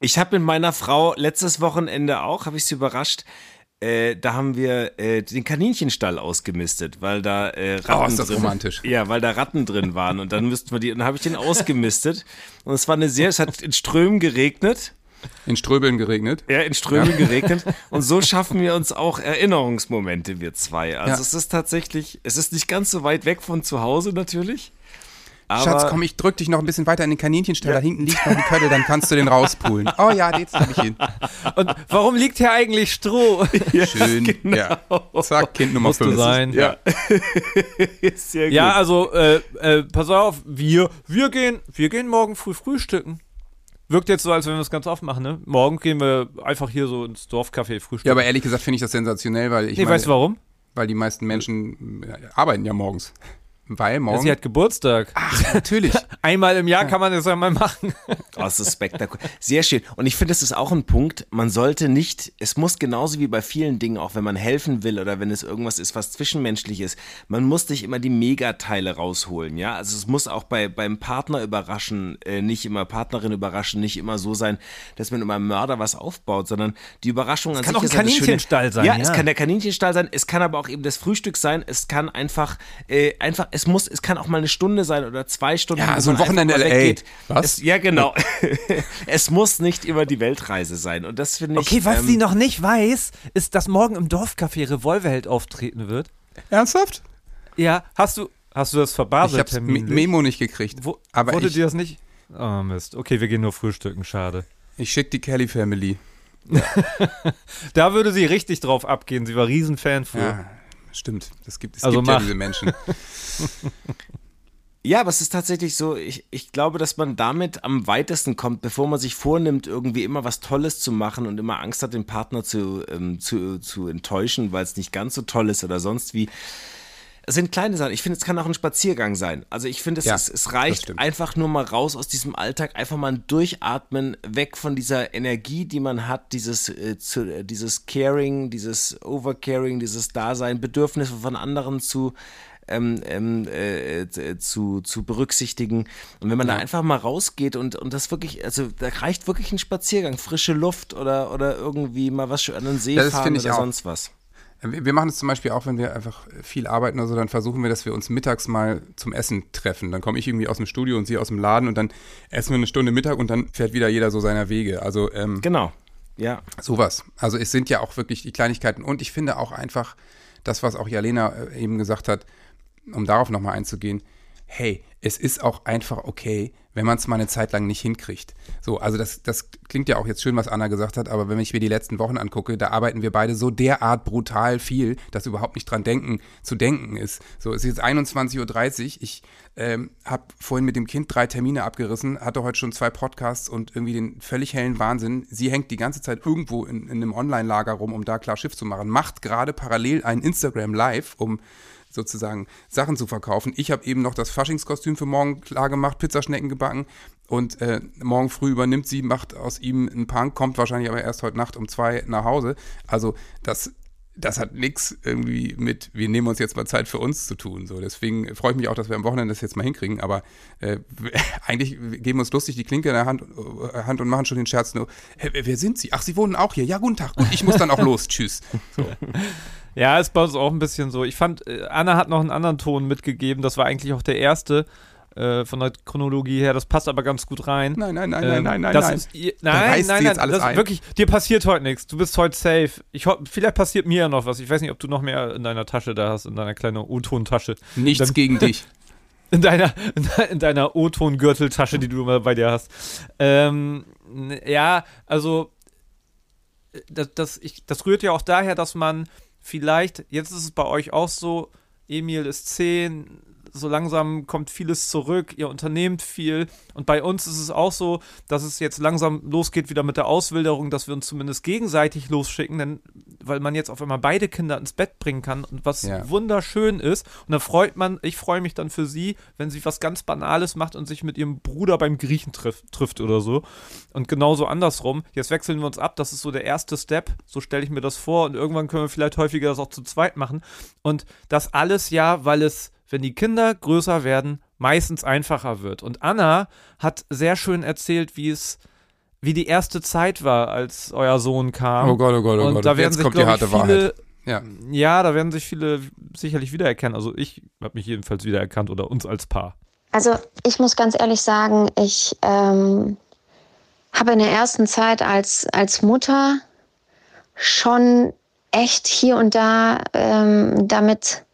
Ich habe mit meiner Frau letztes Wochenende auch, habe ich sie überrascht, äh, da haben wir äh, den Kaninchenstall ausgemistet, weil da äh, Ratten Oh, ist das drin, romantisch. Ja, weil da Ratten drin waren und dann müssten wir die, und dann habe ich den ausgemistet und es war eine sehr, es hat in Strömen geregnet, In Ströbeln geregnet. ja, in Strömen geregnet und so schaffen wir uns auch Erinnerungsmomente, wir zwei. Also Ja. es ist tatsächlich, es ist nicht ganz so weit weg von zu Hause natürlich. Aber Schatz, komm, ich drück dich noch ein bisschen weiter in den Kaninchenstall. Da hinten liegt noch die Kölle, dann kannst du den rauspulen. [laughs] Oh ja, jetzt hab ich ihn. Und warum liegt hier eigentlich Stroh? [laughs] [laughs] Schön. Ja. Zack, Kind Nummer Musste 5. sein. ja. Sehr Ja, also äh, äh, pass auf, wir, wir, gehen, wir gehen morgen früh frühstücken. Wirkt jetzt so, als wenn wir es ganz oft machen, ne? Morgen gehen wir einfach hier so ins Dorfcafé frühstücken. Ja, aber ehrlich gesagt finde ich das sensationell, weil ich nee, meine, weißt du warum? weil die meisten Menschen äh, arbeiten ja morgens. Weil morgen. sie hat Geburtstag. Ach, natürlich. [laughs] Einmal im Jahr kann man das ja mal machen. [laughs] Oh, das ist spektakulär. Sehr schön. Und ich finde, das ist auch ein Punkt. Man sollte nicht, es muss genauso wie bei vielen Dingen, auch wenn man helfen will oder wenn es irgendwas ist, was zwischenmenschlich ist, man muss nicht immer die Megateile rausholen, ja. Also es muss auch bei, beim Partner überraschen, äh, nicht immer Partnerin überraschen, nicht immer so sein, dass man immer Mörder was aufbaut, sondern die Überraschung an kann sich auch ein. Kaninchenstall sein, Ja, es ja. kann der Kaninchenstall sein, es kann aber auch eben das Frühstück sein, es kann einfach, äh, einfach, es muss, es kann auch mal eine Stunde sein oder zwei Stunden. Ja, so ein Wochenende LA. weggeht. Was? Es, ja, genau. [laughs] es muss nicht immer die Weltreise sein. Und das finde ich. Okay, was ähm, sie noch nicht weiß, ist, dass morgen im Dorfcafé Revolverheld auftreten wird. Ernsthaft? Ja, hast du, hast du das Ich verbaselt, hab's Me terminlich? Memo nicht gekriegt. Wo, aber wurde ich, dir das nicht? Oh Mist. Okay, wir gehen nur frühstücken, schade. ich schick die Kelly Family. [laughs] Da würde sie richtig drauf abgehen. Sie war Riesenfan für. Ja, stimmt. Das gibt, es Also gibt ja diese Menschen. [laughs] Ja, aber es ist tatsächlich so, ich, ich glaube, dass man damit am weitesten kommt, bevor man sich vornimmt, irgendwie immer was Tolles zu machen und immer Angst hat, den Partner zu, ähm, zu, zu enttäuschen, weil es nicht ganz so toll ist oder sonst wie. Es sind kleine Sachen. Ich finde, es kann auch ein Spaziergang sein. Also ich finde, es, Ja, es das reicht einfach nur mal raus aus diesem Alltag, einfach mal ein Durchatmen, weg von dieser Energie, die man hat, dieses, äh, zu, äh, dieses Caring, dieses Overcaring, dieses Dasein, Bedürfnisse von anderen zu, ähm, ähm, äh, äh, zu, zu berücksichtigen. Und wenn man da einfach mal rausgeht und, und das wirklich, also da reicht wirklich ein Spaziergang, frische Luft oder, oder irgendwie mal was an den See Das fahren oder auch. sonst was. Wir machen es zum Beispiel auch, wenn wir einfach viel arbeiten oder so, dann versuchen wir, dass wir uns mittags mal zum Essen treffen. Dann komme ich irgendwie aus dem Studio und sie aus dem Laden und dann essen wir eine Stunde Mittag und dann fährt wieder jeder so seiner Wege. Also ähm, Genau. Ja. Sowas. Also es sind ja auch wirklich die Kleinigkeiten. Und ich finde auch einfach das, was auch Jalena äh, eben gesagt hat, um darauf nochmal einzugehen, hey, es ist auch einfach okay, wenn man es mal eine Zeit lang nicht hinkriegt. So, also das, das klingt ja auch jetzt schön, was Anna gesagt hat, aber wenn ich mir die letzten Wochen angucke, da arbeiten wir beide so derart brutal viel, dass überhaupt nicht dran denken, zu denken ist. So, es ist jetzt 21.30 Uhr, ich ähm, habe vorhin mit dem Kind drei Termine abgerissen, hatte heute schon zwei Podcasts und irgendwie den völlig hellen Wahnsinn. Sie hängt die ganze Zeit irgendwo in, in einem Online-Lager rum, um da klar Schiff zu machen, macht gerade parallel ein Instagram Live, um sozusagen Sachen zu verkaufen. Ich habe eben noch das Faschingskostüm für morgen klar gemacht, Pizzaschnecken gebacken und äh, morgen früh übernimmt sie, macht aus ihm einen Punk, kommt wahrscheinlich aber erst heute Nacht um zwei nach Hause. Also das, das hat nichts irgendwie mit, wir nehmen uns jetzt mal Zeit für uns zu tun. So, deswegen freue ich mich auch, dass wir am Wochenende das jetzt mal hinkriegen. Aber äh, [laughs] eigentlich geben wir uns lustig die Klinke in der Hand, äh, Hand und machen schon den Scherz nur, hä, wer sind Sie? Ach, Sie wohnen auch hier. Ja, guten Tag. Gut, ich muss dann auch [laughs] los. Tschüss. So. [laughs] Ja, ist bei uns auch ein bisschen so. Ich fand, äh, Anna hat noch einen anderen Ton mitgegeben. Das war eigentlich auch der erste äh, von der Chronologie her. Das passt aber ganz gut rein. Nein, nein, nein, Ähm, nein, nein, nein, das nein. Ist, ihr, nein, reißt nein, sie nein, jetzt alles das ein. wirklich, dir passiert heute nichts. Du bist heute safe. Ich vielleicht passiert mir ja noch was. Ich weiß nicht, ob du noch mehr in deiner Tasche da hast, in deiner kleinen O-Ton-Tasche. Nichts Dann- gegen dich. [laughs] In deiner, in [laughs] de- in deiner O-Ton-Gürteltasche, die du immer bei dir hast. Ähm, ja, also äh, das, das, ich, das rührt ja auch daher, dass man vielleicht, jetzt ist es bei euch auch so, Emil ist 10, so langsam kommt vieles zurück, ihr unternehmt viel. Und bei uns ist es auch so, dass es jetzt langsam losgeht wieder mit der Auswilderung, dass wir uns zumindest gegenseitig losschicken, denn weil man jetzt auf einmal beide Kinder ins Bett bringen kann und was Ja. wunderschön ist. Und da freut man, ich freue mich dann für sie, wenn sie was ganz Banales macht und sich mit ihrem Bruder beim Griechen trifft, trifft oder so. Und genauso andersrum, jetzt wechseln wir uns ab, das ist so der erste Step, so stelle ich mir das vor. Und irgendwann können wir vielleicht häufiger das auch zu zweit machen. Und das alles ja, weil es wenn die Kinder größer werden, meistens einfacher wird. Und Anna hat sehr schön erzählt, wie es, wie die erste Zeit war, als euer Sohn kam. Oh Gott, oh Gott, oh Und Gott. da werden Jetzt sich, kommt die harte viele, Wahrheit. Ja. ja, da werden sich viele sicherlich wiedererkennen. Also ich habe mich jedenfalls wiedererkannt oder uns als Paar. Also ich muss ganz ehrlich sagen, ich ähm, habe in der ersten Zeit als, als Mutter schon echt hier und da ähm, damit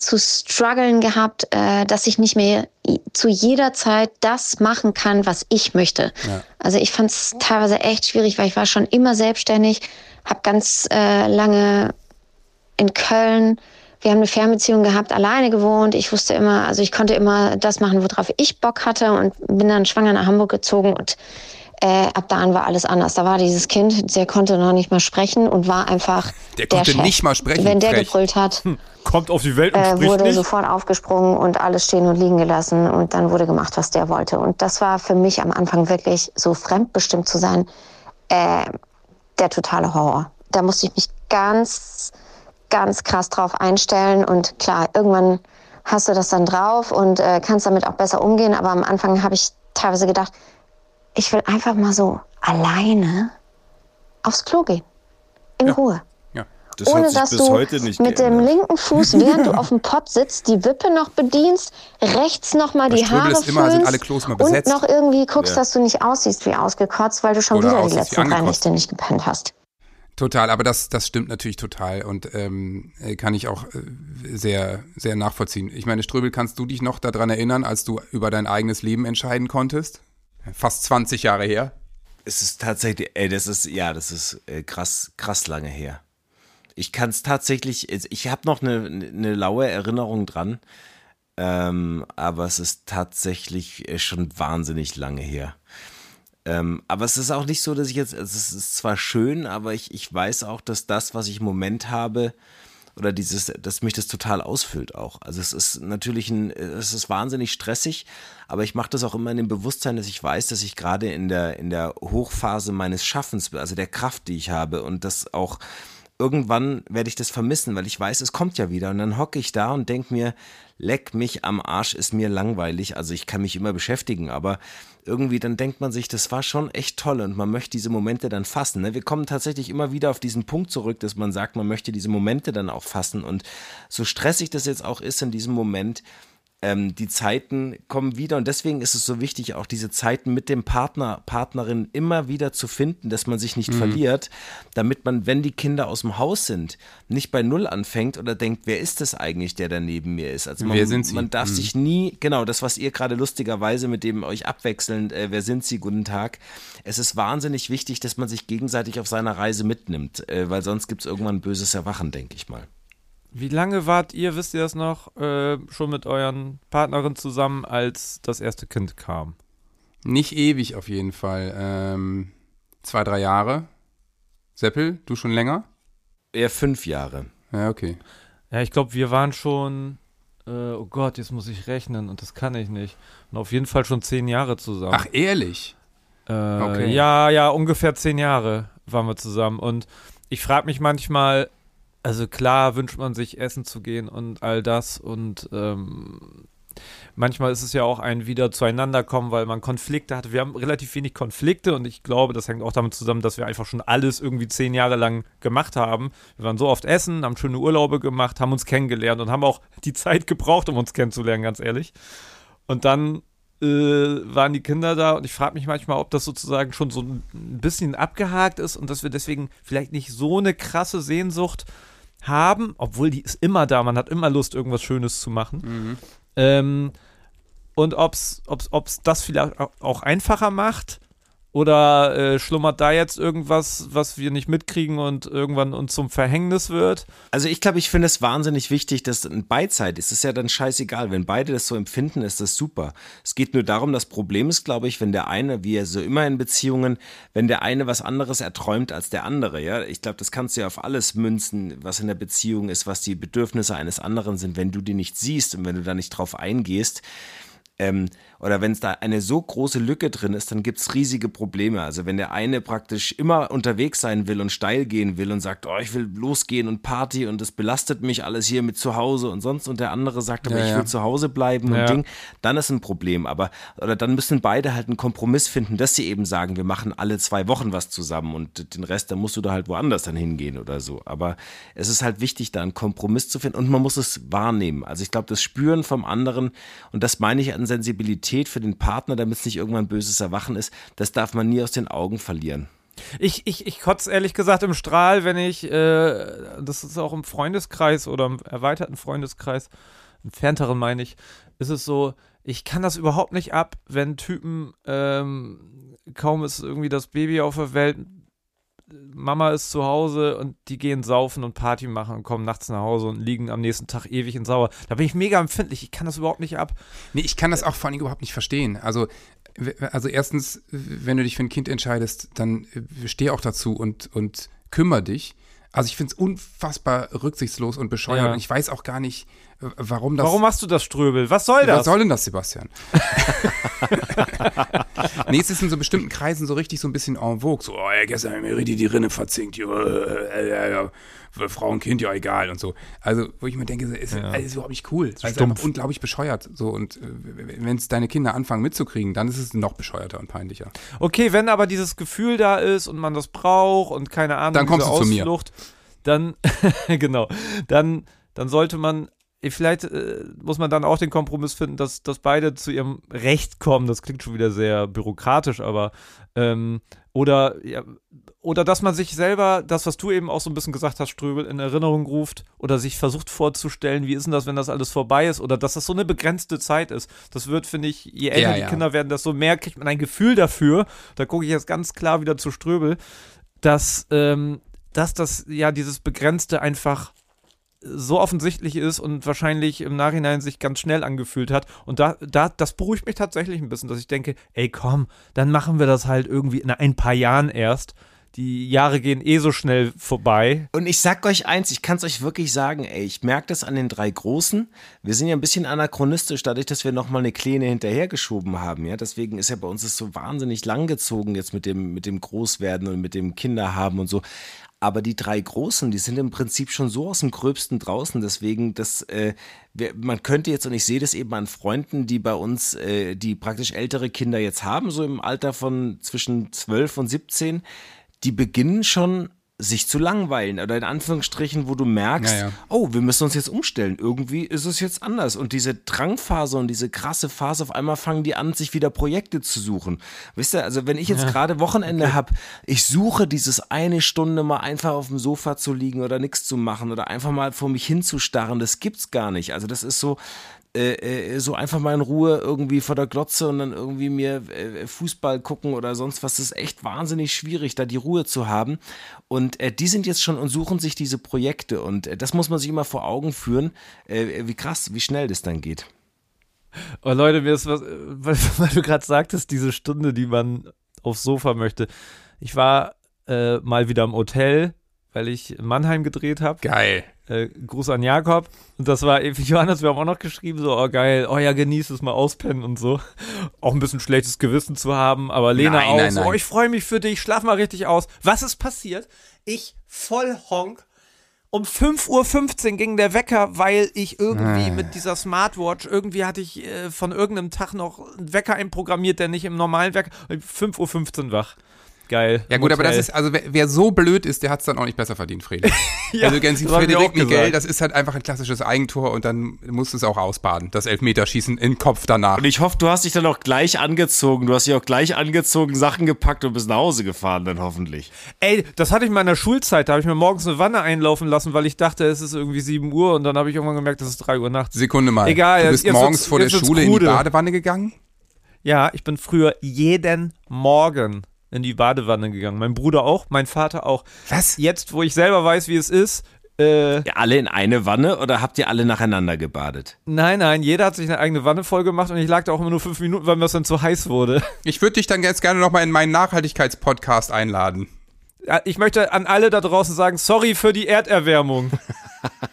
zu strugglen gehabt, äh, dass ich nicht mehr zu jeder Zeit das machen kann, was ich möchte. Ja. Also ich fand es teilweise echt schwierig, weil ich war schon immer selbstständig, habe ganz äh, lange in Köln. Wir haben eine Fernbeziehung gehabt, alleine gewohnt. Ich wusste immer, also ich konnte immer das machen, worauf ich Bock hatte und bin dann schwanger nach Hamburg gezogen und Äh, ab da an war alles anders. Da war dieses Kind, der konnte noch nicht mal sprechen und war einfach Der konnte Chef. nicht mal sprechen, Wenn der frech. gebrüllt hat, Kommt auf die Welt und äh, spricht wurde nicht. sofort aufgesprungen und alles stehen und liegen gelassen und dann wurde gemacht, was der wollte. Und das war für mich am Anfang wirklich so fremdbestimmt zu sein, äh, der totale Horror. Da musste ich mich ganz, ganz krass drauf einstellen und klar, irgendwann hast du das dann drauf und äh, kannst damit auch besser umgehen, aber am Anfang habe ich teilweise gedacht, ich will einfach mal so alleine aufs Klo gehen. In Ruhe. Ja. Das Ohne dass bis du heute nicht mit dem geändert. linken Fuß, während du auf dem Pott sitzt, die Wippe noch bedienst, rechts noch mal Bei die Haare ist immer- sind alle Klos mal und besetzt. noch irgendwie guckst, Ja. dass du nicht aussiehst wie ausgekotzt, weil du schon Oder wieder die letzten drei. Nächte nicht gepennt hast. Total, aber das, das stimmt natürlich total und ähm, äh, kann ich auch äh, sehr, sehr nachvollziehen. Ich meine, Ströbel, kannst du dich noch daran erinnern, als du über dein eigenes Leben entscheiden konntest? Fast 20 Jahre her. Es ist tatsächlich, ey, das ist, ja, das ist äh, krass, krass lange her. Ich kann es tatsächlich, ich habe noch eine, eine laue Erinnerung dran, ähm, aber es ist tatsächlich äh, schon wahnsinnig lange her. Ähm, aber es ist auch nicht so, dass ich jetzt, es ist zwar schön, aber ich, ich weiß auch, dass das, was ich im Moment habe, oder dieses, dass mich das total ausfüllt auch. Also es ist natürlich ein, es ist wahnsinnig stressig, aber ich mache das auch immer in dem Bewusstsein, dass ich weiß, dass ich gerade in der, in der Hochphase meines Schaffens, also der Kraft, die ich habe und das auch irgendwann werde ich das vermissen, weil ich weiß, es kommt ja wieder. Und dann hocke ich da und denke mir, leck mich am Arsch, ist mir langweilig. Also ich kann mich immer beschäftigen, aber irgendwie dann denkt man sich, das war schon echt toll und man möchte diese Momente dann fassen. Ne? Wir kommen tatsächlich immer wieder auf diesen Punkt zurück, dass man sagt, man möchte diese Momente dann auch fassen. Und so stressig das jetzt auch ist in diesem Moment, ähm, die Zeiten kommen wieder und deswegen ist es so wichtig, auch diese Zeiten mit dem Partner, Partnerin immer wieder zu finden, dass man sich Mhm. nicht verliert, damit man, wenn die Kinder aus dem Haus sind, nicht bei Null anfängt oder denkt, wer ist das eigentlich, der da neben mir ist? Also man, Wer sind sie? man darf Mhm. sich nie, genau, das, was ihr gerade lustigerweise mit dem euch abwechselnd, äh, wer sind sie, guten Tag, es ist wahnsinnig wichtig, dass man sich gegenseitig auf seiner Reise mitnimmt, äh, weil sonst gibt es irgendwann ein böses Erwachen, denke ich mal. Wie lange wart ihr, wisst ihr das noch, äh, schon mit euren Partnerin zusammen, als das erste Kind kam? Nicht ewig auf jeden Fall. Ähm, zwei, drei Jahre. Seppel, du schon länger? Eher fünf Jahre. Ja, okay. Ja, ich glaube, wir waren schon, äh, oh Gott, jetzt muss ich rechnen und das kann ich nicht. Und auf jeden Fall schon zehn Jahre zusammen. Ach, ehrlich? Äh, Okay. Ja, ja, ungefähr zehn Jahre waren wir zusammen. Und ich frage mich manchmal, also klar wünscht man sich essen zu gehen und all das. Und ähm, manchmal ist es ja auch ein wieder zueinander kommen, weil man Konflikte hatte. Wir haben relativ wenig Konflikte und ich glaube, das hängt auch damit zusammen, dass wir einfach schon alles irgendwie zehn Jahre lang gemacht haben. Wir waren so oft essen, haben schöne Urlaube gemacht, haben uns kennengelernt und haben auch die Zeit gebraucht, um uns kennenzulernen, ganz ehrlich. Und dann äh, waren die Kinder da und ich frage mich manchmal, ob das sozusagen schon so ein bisschen abgehakt ist und dass wir deswegen vielleicht nicht so eine krasse Sehnsucht haben, obwohl die ist immer da, man hat immer Lust, irgendwas Schönes zu machen. Ähm, und ob es das vielleicht au- auch einfacher macht oder äh, schlummert da jetzt irgendwas, was wir nicht mitkriegen und irgendwann uns zum Verhängnis wird? Also ich glaube, ich finde es wahnsinnig wichtig, dass ein Beidzeit ist. Es ist ja dann scheißegal. Wenn beide das so empfinden, ist das super. Es geht nur darum, das Problem ist, glaube ich, wenn der eine, wie er so immer in Beziehungen, wenn der eine was anderes erträumt als der andere, ja. Ich glaube, das kannst du ja auf alles münzen, was in der Beziehung ist, was die Bedürfnisse eines anderen sind. Wenn du die nicht siehst und wenn du da nicht drauf eingehst, ähm, oder wenn es da eine so große Lücke drin ist, dann gibt's riesige Probleme. Also wenn der eine praktisch immer unterwegs sein will und steil gehen will und sagt, oh, ich will losgehen und Party und das belastet mich alles hier mit zu Hause und sonst und der andere sagt, aber Ja, ich ja. will zu Hause bleiben Ja. und Ding, dann ist ein Problem. Aber oder dann müssen beide halt einen Kompromiss finden, dass sie eben sagen, wir machen alle zwei Wochen was zusammen und den Rest, dann musst du da halt woanders dann hingehen oder so. Aber es ist halt wichtig, da einen Kompromiss zu finden und man muss es wahrnehmen. Also ich glaube, das Spüren vom anderen und das meine ich an Sensibilität für den Partner, damit es nicht irgendwann ein böses Erwachen ist, das darf man nie aus den Augen verlieren. Ich, ich, ich kotze ehrlich gesagt im Strahl, wenn ich, äh, das ist auch im Freundeskreis oder im erweiterten Freundeskreis, entfernteren meine ich, ist es so, ich kann das überhaupt nicht ab, wenn Typen, ähm, kaum ist irgendwie das Baby auf der Welt, Mama ist zu Hause und die gehen saufen und Party machen und kommen nachts nach Hause und liegen am nächsten Tag ewig in Sauer. Da bin ich mega empfindlich, ich kann das überhaupt nicht ab. Nee, ich kann das auch vor allem überhaupt nicht verstehen. Also, Also erstens, wenn du dich für ein Kind entscheidest, dann äh, steh auch dazu und, und kümmere dich. Also ich finde es unfassbar rücksichtslos und bescheuert. Ja. Und ich weiß auch gar nicht, warum das. Warum machst du das, Ströbel? Was soll das? Was soll denn das, Sebastian? [laughs] nee, es ist in so bestimmten Kreisen so richtig so ein bisschen en vogue. So, oh, ja, gestern haben mir richtig die Rinne verzinkt. Äh, äh, äh, für Frau und Kind, ja egal und so. Also, wo ich mir denke, ist, Ja. also, ist überhaupt nicht cool. Also, ist einfach unglaublich bescheuert. So, und äh, wenn es deine Kinder anfangen mitzukriegen, dann ist es noch bescheuerter und peinlicher. Okay, wenn aber dieses Gefühl da ist und man das braucht und keine Ahnung, Dann kommst du zu mir. Ausflucht, dann [laughs] genau, dann dann sollte man vielleicht äh, muss man dann auch den Kompromiss finden, dass, dass beide zu ihrem Recht kommen. Das klingt schon wieder sehr bürokratisch, aber ähm, oder ja, oder dass man sich selber, das, was du eben auch so ein bisschen gesagt hast, Ströbel, in Erinnerung ruft oder sich versucht vorzustellen, wie ist denn das, wenn das alles vorbei ist oder dass das so eine begrenzte Zeit ist. Das wird, finde ich, je älter Ja, die ja. Kinder werden, desto mehr kriegt man ein Gefühl dafür. Da gucke ich jetzt ganz klar wieder zu Ströbel, dass, ähm, dass das ja dieses Begrenzte einfach so offensichtlich ist und wahrscheinlich im Nachhinein sich ganz schnell angefühlt hat. Und da, da, das beruhigt mich tatsächlich ein bisschen, dass ich denke, ey komm, dann machen wir das halt irgendwie in ein paar Jahren erst. Die Jahre gehen eh so schnell vorbei. Und ich sag euch eins, ich kann es euch wirklich sagen, ey, ich merke das an den drei Großen. Wir sind ja ein bisschen anachronistisch, dadurch, dass wir nochmal eine Kleine hinterhergeschoben haben. Ja, deswegen ist ja bei uns das so wahnsinnig langgezogen jetzt mit dem, mit dem Großwerden und mit dem Kinderhaben und so. Aber die drei Großen, die sind im Prinzip schon so aus dem Gröbsten draußen. Deswegen, das, äh, man könnte jetzt, und ich sehe das eben an Freunden, die bei uns, äh, die praktisch ältere Kinder jetzt haben, so im Alter von zwischen 12 und 17, die beginnen schon sich zu langweilen oder in Anführungsstrichen, wo du merkst, Ja, ja. oh, wir müssen uns jetzt umstellen. Irgendwie ist es jetzt anders. Und diese Drangphase und diese krasse Phase, auf einmal fangen die an, sich wieder Projekte zu suchen. Wisst ihr, also wenn ich jetzt gerade Wochenende hab, ich suche dieses eine Stunde mal einfach auf dem Sofa zu liegen oder nichts zu machen oder einfach mal vor mich hinzustarren, das gibt's gar nicht. Also das ist so, äh, äh, so einfach mal in Ruhe irgendwie vor der Glotze und dann irgendwie mir äh, Fußball gucken oder sonst was. Das ist echt wahnsinnig schwierig, da die Ruhe zu haben. Und äh, die sind jetzt schon und suchen sich diese Projekte. Und das muss man sich immer vor Augen führen, wie krass, wie schnell das dann geht. Oh Leute, mir ist was, weil, [laughs] weil du gerade sagtest, diese Stunde, die man aufs Sofa möchte. Ich war äh, mal wieder im Hotel, weil ich in Mannheim gedreht habe. Geil. Äh, Gruß an Jakob. Und das war, [laughs] Johannes, wir haben auch noch geschrieben, so, oh geil, oh ja, genieß es mal auspennen und so. [laughs] Auch ein bisschen schlechtes Gewissen zu haben, aber Lena Nein, auch nein, so, nein. oh, ich freue mich für dich, schlaf mal richtig aus. Was ist passiert? Ich voll honk. Um 5.15 Uhr ging der Wecker, weil ich irgendwie mit dieser Smartwatch, irgendwie hatte ich äh, von irgendeinem Tag noch einen Wecker einprogrammiert, der nicht im normalen Wecker, 5.15 Uhr wach. Geil. Ja gut, aber das Hotel. ist, also wer, wer so blöd ist, der hat es dann auch nicht besser verdient, Fredi. [laughs] Ja, also ganz auch Frederik Miguel, das ist halt einfach ein klassisches Eigentor und dann musst du es auch ausbaden, das Elfmeterschießen in den Kopf danach. Und ich hoffe, du hast dich dann auch gleich angezogen. Du hast dich auch gleich angezogen, Sachen gepackt und bist nach Hause gefahren, dann hoffentlich. Ey, das hatte ich in meiner Schulzeit, da habe ich mir morgens eine Wanne einlaufen lassen, weil ich dachte, es ist irgendwie 7 Uhr und dann habe ich irgendwann gemerkt, es ist 3 Uhr nachts. Sekunde mal. Egal, du bist jetzt morgens wird's- vor der jetzt Schule in die. Badewanne gegangen? Ja, ich bin früher jeden Morgen in die Badewanne gegangen. Mein Bruder auch, mein Vater auch. Was? Jetzt, wo ich selber weiß, wie es ist, äh, Ja, alle in eine Wanne oder habt ihr alle nacheinander gebadet? nein, nein, jeder hat sich eine eigene Wanne voll gemacht und ich lag da auch immer nur fünf Minuten, weil mir das dann zu heiß wurde. [laughs] Ich würde dich dann jetzt gerne nochmal in meinen Nachhaltigkeitspodcast einladen. Ich möchte an alle da draußen sagen, sorry für die Erderwärmung. [laughs]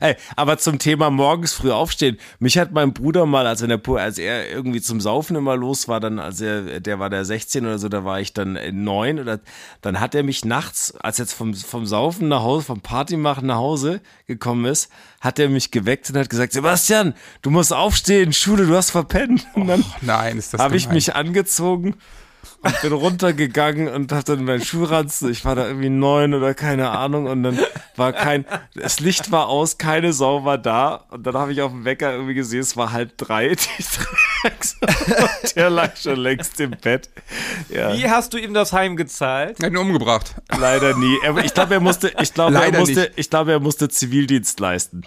Ey, aber zum Thema morgens früh aufstehen. Mich hat mein Bruder mal, als er, in der, als er irgendwie zum Saufen immer los war, dann, als er, der war der 16 oder so, da war ich dann äh, neun oder dann hat er mich nachts, als er jetzt vom, vom Saufen nach Hause, vom Party machen nach Hause gekommen ist, hat er mich geweckt und hat gesagt, Sebastian, du musst aufstehen, Schule, du hast verpennt. Und dann Nein, ist das habe ich mich angezogen und bin runtergegangen und hab dann meinen Schuhranzen, ich war da irgendwie neun oder keine Ahnung und dann war kein, das Licht war aus, keine Sau war da und dann habe ich auf dem Wecker irgendwie gesehen, es war halb drei, [laughs] die Drecks und der lag schon längst im Bett. Ja, Wie hast du ihm das heimgezahlt? Er hat ihn umgebracht. leider nie. Ich glaube, er musste, ich glaube, er musste, nicht. ich glaube, er musste Zivildienst leisten.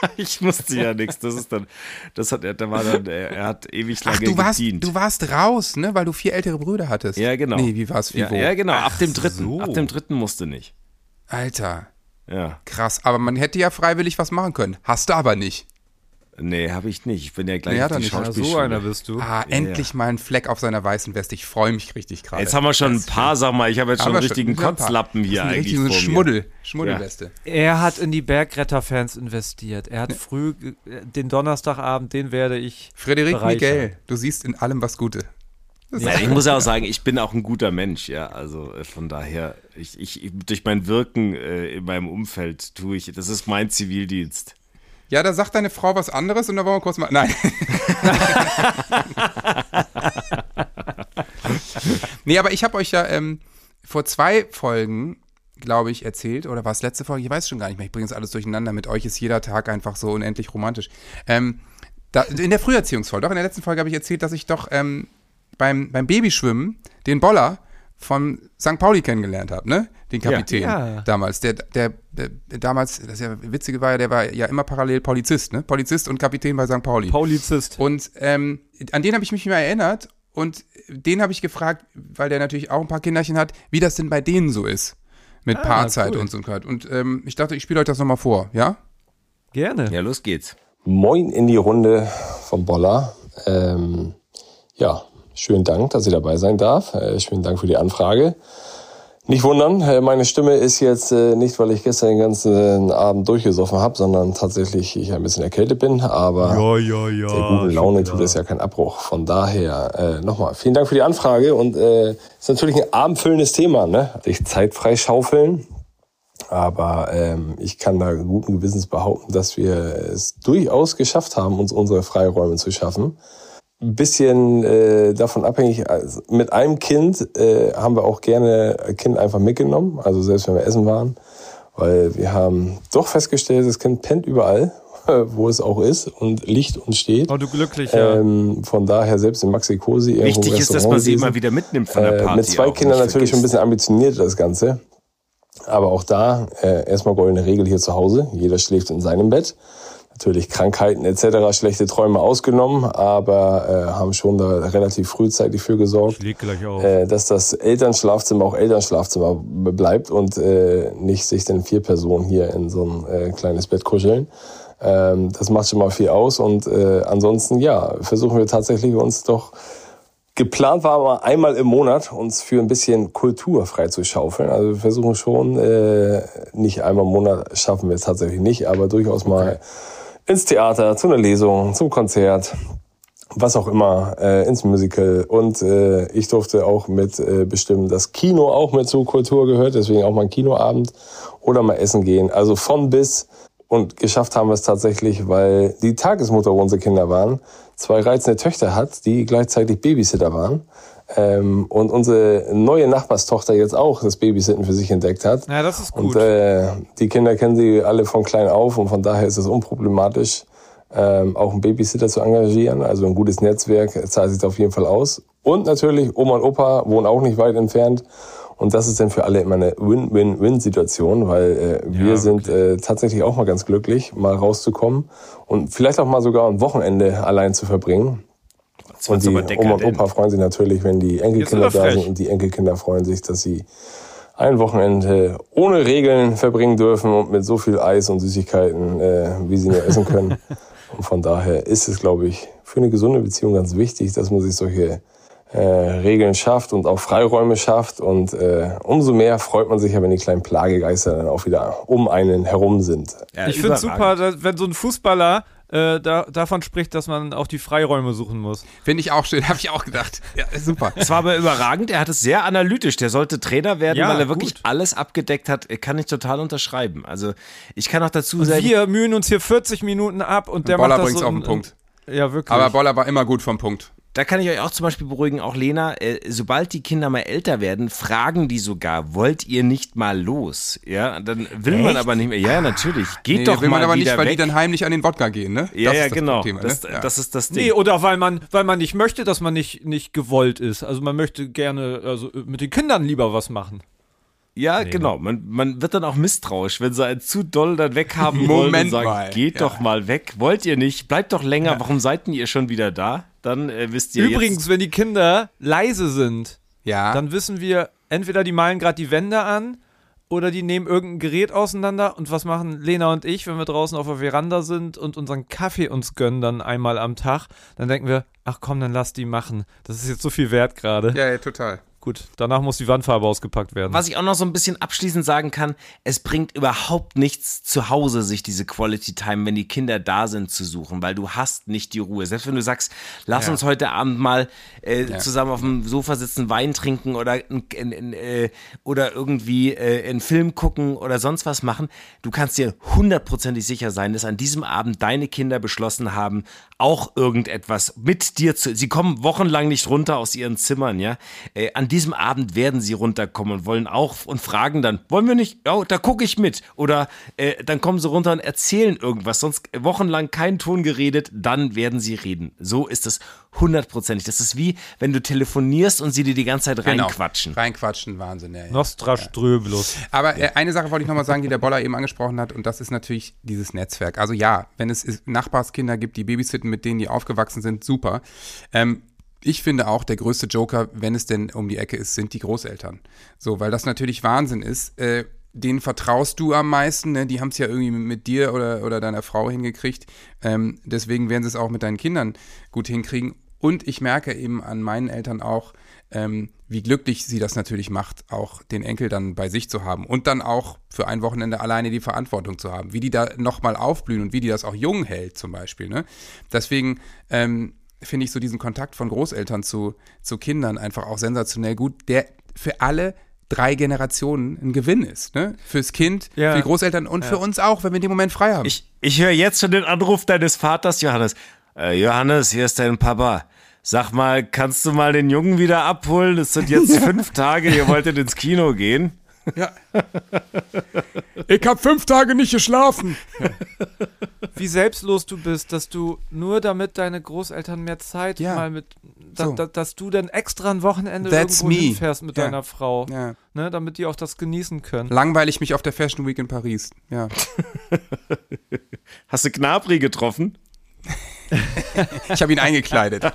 [laughs] Ich musste ja nichts. Das ist dann, das hat er, da war dann, er, hat ewig lange Ach, du warst, gedient. du warst raus, ne? Weil du vier ältere Brüder hattest. Ja, genau. Nee, wie war's? Wie ja, wo? ja, genau. Ab dem Ach dritten. so. Ab dem dritten musste nicht. Alter, Ja. krass. Aber man hätte ja freiwillig was machen können. Hast du aber nicht. Nee, habe ich nicht. Ich bin ja gleich Nee, auf hat er die nicht. Ja, so einer bist du. Ah, endlich mal ein Fleck auf seiner weißen Weste. Ich freue mich richtig gerade. Jetzt haben wir schon ein paar, sag mal, ich habe jetzt schon einen richtigen schon ein paar. Kotzlappen hier eigentlich Richtig so vor mir. Schmuddel, Schmuddelweste. Er hat in die Bergretterfans investiert. Er hat früh, ge- den Donnerstagabend, den werde ich. Frederik. Miguel, du siehst in allem was Gute. Nein, ich muss ja auch [laughs] sagen, ich bin auch ein guter Mensch, ja. Also äh, von daher, ich, ich durch mein Wirken äh, in meinem Umfeld tue ich, das ist mein Zivildienst. Ja, da sagt deine Frau was anderes und da wollen wir kurz mal. Nein. [laughs] nee, aber ich habe euch ja ähm, vor zwei Folgen, glaube ich, erzählt, oder war es letzte Folge? Ich weiß schon gar nicht mehr. Ich bringe es alles durcheinander. Mit euch ist jeder Tag einfach so unendlich romantisch. Ähm, da, in der Früherziehungsfolge, doch in der letzten Folge habe ich erzählt, dass ich doch ähm, beim, beim Babyschwimmen den Boller von St. Pauli kennengelernt habe, ne? Den Kapitän Ja. damals. Der, der, der, damals, das ja Witzige war ja, der war ja immer parallel Polizist, ne? Polizist und Kapitän bei St. Pauli. Polizist. Und ähm, an den habe ich mich mal erinnert und den habe ich gefragt, weil der natürlich auch ein paar Kinderchen hat, wie das denn bei denen so ist mit Paarzeit cool. und so. Und ähm, ich dachte, ich spiele euch das nochmal vor, ja? Gerne. Ja, los geht's. Moin in die Runde vom Boller. Ähm, ja, schönen Dank, dass ich dabei sein darf. Äh, schönen Dank für die Anfrage. Nicht wundern, äh, meine Stimme ist jetzt äh, nicht, weil ich gestern den ganzen Abend durchgesoffen habe, sondern tatsächlich ich ein bisschen erkältet bin. Aber ja, ja. der guten Laune tut es ja keinen Abbruch. Von daher äh, nochmal vielen Dank für die Anfrage und äh, ist natürlich ein abendfüllendes Thema, ne? Sich Zeit freischaufeln. Aber ähm, ich kann da guten Gewissens behaupten, dass wir es durchaus geschafft haben, uns unsere Freiräume zu schaffen. Ein bisschen äh, davon abhängig, also mit einem Kind äh, haben wir auch gerne ein Kind einfach mitgenommen, also selbst wenn wir essen waren, weil wir haben doch festgestellt, das Kind pennt überall, [laughs] wo es auch ist und liegt und steht. Oh, du glücklicher. Ähm, von daher selbst in Maxi Cosi irgendwo Wichtig ist, dass man sie immer wieder mitnimmt von der Äh, Party. mit zwei Kindern natürlich schon ein bisschen ambitioniert das Ganze. Aber auch da äh, erstmal goldene Regel hier zu Hause. Jeder schläft in seinem Bett. Natürlich Krankheiten etc., schlechte Träume ausgenommen, aber äh, haben schon da relativ frühzeitig für gesorgt, äh, dass das Elternschlafzimmer auch Elternschlafzimmer bleibt und äh, nicht sich dann vier Personen hier in so ein äh, kleines Bett kuscheln. Ähm, das macht schon mal viel aus und äh, ansonsten ja, versuchen wir tatsächlich uns doch Geplant war aber einmal im Monat uns für ein bisschen Kultur freizuschaufeln. Also wir versuchen schon, äh, nicht einmal im Monat schaffen wir es tatsächlich nicht, aber durchaus mal ins Theater, zu einer Lesung, zum Konzert, was auch immer, äh, ins Musical. Und äh, ich durfte auch mit äh, bestimmen, dass Kino auch mit zur Kultur gehört, deswegen auch mal ein Kinoabend oder mal essen gehen. Also von bis und geschafft haben wir es tatsächlich, weil die Tagesmutter, wo unsere Kinder waren, zwei reizende Töchter hat, die gleichzeitig Babysitter waren. Ähm, und unsere neue Nachbarstochter jetzt auch das Babysitten für sich entdeckt hat. Ja, das ist gut. Und äh, die Kinder kennen sie alle von klein auf und von daher ist es unproblematisch, ähm, auch einen Babysitter zu engagieren. Also ein gutes Netzwerk zahlt sich da auf jeden Fall aus. Und natürlich, Oma und Opa wohnen auch nicht weit entfernt. Und das ist dann für alle immer eine Win-Win-Win-Situation, weil äh, wir sind äh, tatsächlich auch mal ganz glücklich, mal rauszukommen und vielleicht auch mal sogar ein Wochenende allein zu verbringen. Und die aber Oma und. Opa freuen sich natürlich, wenn die Enkelkinder da sind und die Enkelkinder freuen sich, dass sie ein Wochenende ohne Regeln verbringen dürfen und mit so viel Eis und Süßigkeiten, äh, wie sie nur essen können. [laughs] und von daher ist es, glaube ich, für eine gesunde Beziehung ganz wichtig, dass man sich solche äh, Regeln schafft und auch Freiräume schafft. Und äh, umso mehr freut man sich ja, wenn die kleinen Plagegeister dann auch wieder um einen herum sind. Ja, ich finde super, dass, wenn so ein Fußballer äh, da, davon spricht, dass man auch die Freiräume suchen muss. Finde ich auch schön, [laughs] habe ich auch gedacht. Ja, super. Es war aber überragend. Er hat es sehr analytisch. Der sollte Trainer werden, Ja, weil er wirklich gut. alles abgedeckt hat. Kann ich total unterschreiben. Also ich kann auch dazu sagen, Wir mühen uns hier 40 Minuten ab und der Boller macht das bringt's so auf den Punkt. Ja, wirklich. Aber Boller war immer gut vom Punkt. Da kann ich euch auch zum Beispiel beruhigen, auch Lena, äh, sobald die Kinder mal älter werden, fragen die sogar, wollt ihr nicht mal los? Ja, dann will man aber nicht mehr. Ja, natürlich. Geht Nee, doch will mal man aber nicht, weil weg. die dann heimlich an den Wodka gehen, ne? ja, Das ja, ist das genau. Thema, das, ne? ja. das ist das Ding. Nee, oder weil man, weil man nicht möchte, dass man nicht, nicht gewollt ist. Also man möchte gerne also mit den Kindern lieber was machen. Ja, genau. Man, man wird dann auch misstrauisch, wenn sie einen zu doll dann weghaben [laughs] wollen und Moment sagen, mal. geht Ja. doch mal weg. Wollt ihr nicht? Bleibt doch länger. Warum seid denn ihr schon wieder da? Dann äh, wisst ihr Übrigens, jetzt. wenn die Kinder leise sind, ja. dann wissen wir, entweder die malen gerade die Wände an Oder die nehmen irgendein Gerät auseinander und was machen Lena und ich, wenn wir draußen auf der Veranda sind und unseren Kaffee uns gönnen dann einmal am Tag, dann denken wir, ach komm, dann lass die machen. Das ist jetzt so viel wert gerade. Ja, ja, total. Gut, danach muss die Wandfarbe ausgepackt werden. Was ich auch noch so ein bisschen abschließend sagen kann, es bringt überhaupt nichts zu Hause, sich diese Quality Time, wenn die Kinder da sind, zu suchen, weil du hast nicht die Ruhe. Selbst wenn du sagst, lass Ja. uns heute Abend mal äh, Ja. zusammen auf dem Sofa sitzen, Wein trinken oder, in, in, äh, oder irgendwie äh, einen Film gucken oder sonst was machen, du kannst dir hundertprozentig sicher sein, dass an diesem Abend deine Kinder beschlossen haben, auch irgendetwas mit dir zu. Sie kommen wochenlang nicht runter aus ihren Zimmern, ja. Äh, an diesem Abend werden sie runterkommen und wollen auch und fragen dann, wollen wir nicht? Ja, da gucke ich mit. Oder äh, dann kommen sie runter und erzählen irgendwas. Sonst wochenlang kein Ton geredet, dann werden sie reden. So ist es hundertprozentig. Das ist wie, wenn du telefonierst und sie dir die ganze Zeit Genau. reinquatschen. Reinquatschen, Wahnsinn. Ja, ja. Nostra Ströbelus. Aber äh, eine Sache wollte ich nochmal sagen, die der Boller eben angesprochen hat, und das ist natürlich dieses Netzwerk. Also ja, wenn es Nachbarskinder gibt, die babysitten, mit denen die aufgewachsen sind, super. Ähm, ich finde auch, der größte Joker, wenn es denn um die Ecke ist, sind die Großeltern. So, weil das natürlich Wahnsinn ist. Äh, denen vertraust du am meisten, ne? die haben es ja irgendwie mit, mit dir oder, oder deiner Frau hingekriegt. Ähm, deswegen werden sie es auch mit deinen Kindern gut hinkriegen. Und ich merke eben an meinen Eltern auch, ähm, wie glücklich sie das natürlich macht, auch den Enkel dann bei sich zu haben und dann auch für ein Wochenende alleine die Verantwortung zu haben, wie die da nochmal aufblühen und wie die das auch jung hält zum Beispiel. Ne? Deswegen ähm, finde ich so diesen Kontakt von Großeltern zu, zu Kindern einfach auch sensationell gut, der für alle drei Generationen ein Gewinn ist. Ne? Fürs Kind, Ja. für die Großeltern und für uns auch, wenn wir dem Moment frei haben. Ich, ich höre jetzt schon den Anruf deines Vaters, Johannes. Äh, Johannes, hier ist dein Papa. Sag mal, kannst du mal den Jungen wieder abholen? Es sind jetzt [laughs] fünf Tage, ihr wolltet ins Kino gehen. ja. ich habe fünf Tage nicht geschlafen. Wie selbstlos du bist, dass du nur damit deine Großeltern mehr Zeit Ja. mal mit, da, So. da, dass du dann extra ein Wochenende That's irgendwo me. hinfährst mit Ja. deiner Frau, Ja. ne, damit die auch das genießen können. Langweilig mich auf der Fashion Week in Paris. Ja. [laughs] Hast du Knabri getroffen? Ich habe ihn eingekleidet. [laughs]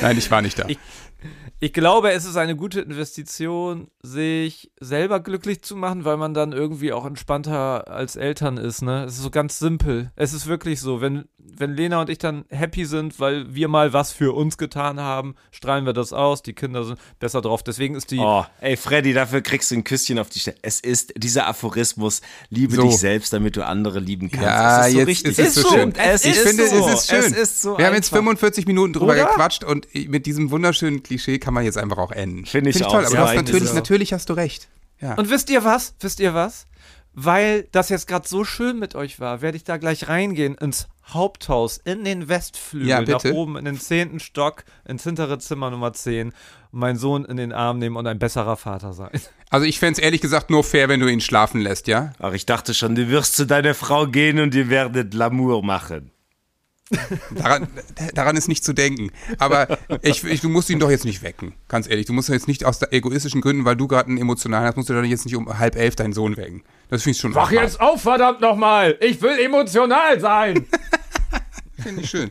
Nein, ich war nicht da. Ich- Ich glaube, es ist eine gute Investition, sich selber glücklich zu machen, weil man dann irgendwie auch entspannter als Eltern ist, ne? Es ist so ganz simpel. Es ist wirklich so, wenn, wenn Lena und ich dann happy sind, weil wir mal was für uns getan haben, strahlen wir das aus, die Kinder sind besser drauf. Deswegen ist die Oh, ey, Freddy, dafür kriegst du ein Küsschen auf die Stirn. Es ist dieser Aphorismus, liebe So. dich selbst, damit du andere lieben kannst. Ja, es ist so jetzt richtig. ist es so schön. Es ich ist finde, so. es ist schön. Es ist so Wir haben jetzt einfach. 45 Minuten drüber Oder? gequatscht und mit diesem wunderschönen Klischee kann man jetzt einfach auch enden. Finde ich auch. toll, aber du hast natürlich, natürlich hast du recht. Ja. Und wisst ihr was? Wisst ihr was? Weil das jetzt gerade so schön mit euch war, werde ich da gleich reingehen ins Haupthaus, in den Westflügel, Ja, nach oben in den zehnten Stock, ins hintere Zimmer Nummer 10 und meinen Sohn in den Arm nehmen und ein besserer Vater sein. [laughs] Also ich fände es ehrlich gesagt nur fair, wenn du ihn schlafen lässt, ja? Ach, ich dachte schon, du wirst zu deiner Frau gehen und ihr werdet L'amour machen. Daran, daran ist nicht zu denken. Aber ich, ich, du musst ihn doch jetzt nicht wecken, ganz ehrlich. Du musst jetzt nicht aus egoistischen Gründen, weil du gerade einen emotionalen hast, musst du doch jetzt nicht um halb elf deinen Sohn wecken. Das finde ich schon Wach jetzt auf, verdammt nochmal! Ich will emotional sein! [laughs] Finde ich schön.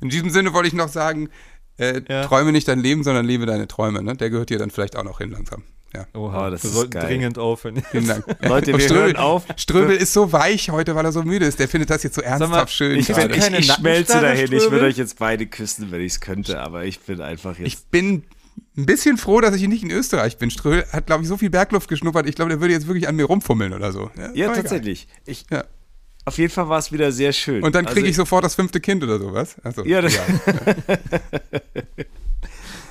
In diesem Sinne wollte ich noch sagen, äh, Ja. träume nicht dein Leben, sondern lebe deine Träume. Ne? Der gehört dir dann vielleicht auch noch hin langsam. Ja. Oha, Oh, das wir ist sollten geil. dringend aufhören. [laughs] Vielen Dank. [laughs] Leute, wir Ströbel, hören auf. Ströbel ist so weich heute, weil er so müde ist. Der findet das jetzt so ernsthaft mal, schön. Ich, bin, ich, keine ich schmelze Nackenstarre, dahin. Ich würde Ströbel? euch jetzt beide küssen, wenn ich es könnte, aber ich bin einfach jetzt. ich bin ein bisschen froh, dass ich nicht in Österreich bin. Ströbel hat, glaube ich, so viel Bergluft geschnuppert. Ich glaube, der würde jetzt wirklich an mir rumfummeln oder so. ja, egal. tatsächlich. Ich, Ja. Auf jeden Fall war es wieder sehr schön. Und dann kriege Also, ich sofort das fünfte Kind oder sowas. Also, Ja, das- [laughs]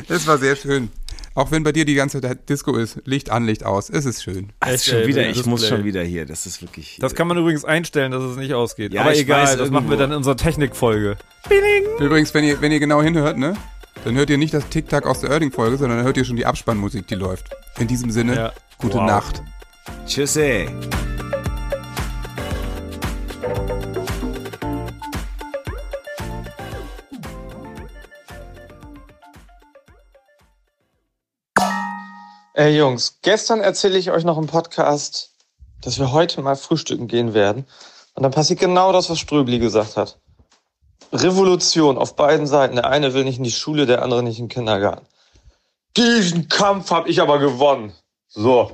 das war sehr schön. Auch wenn bei dir die ganze Zeit Disco ist, Licht an, Licht aus. Es ist schön. Ah, ist schon wieder, wildes ich muss schon wieder hier. Das ist wirklich. Das kann man übrigens einstellen, dass es nicht ausgeht. Ja, Aber egal, weiß, das machen wir irgendwo. dann in unserer Technikfolge. Übrigens, wenn ihr, wenn ihr genau hinhört, ne? Dann hört ihr nicht das Tic-Tac aus der Erding-Folge, sondern dann hört ihr schon die Abspannmusik, die läuft. In diesem Sinne, Ja. gute Wow. Nacht. Tschüss, Ey Jungs, gestern erzähle ich euch noch im Podcast, dass wir heute mal frühstücken gehen werden. Und dann passiert genau das, was Ströbli gesagt hat. Revolution auf beiden Seiten. Der eine will nicht in die Schule, der andere nicht in den Kindergarten. Diesen Kampf habe ich aber gewonnen. So.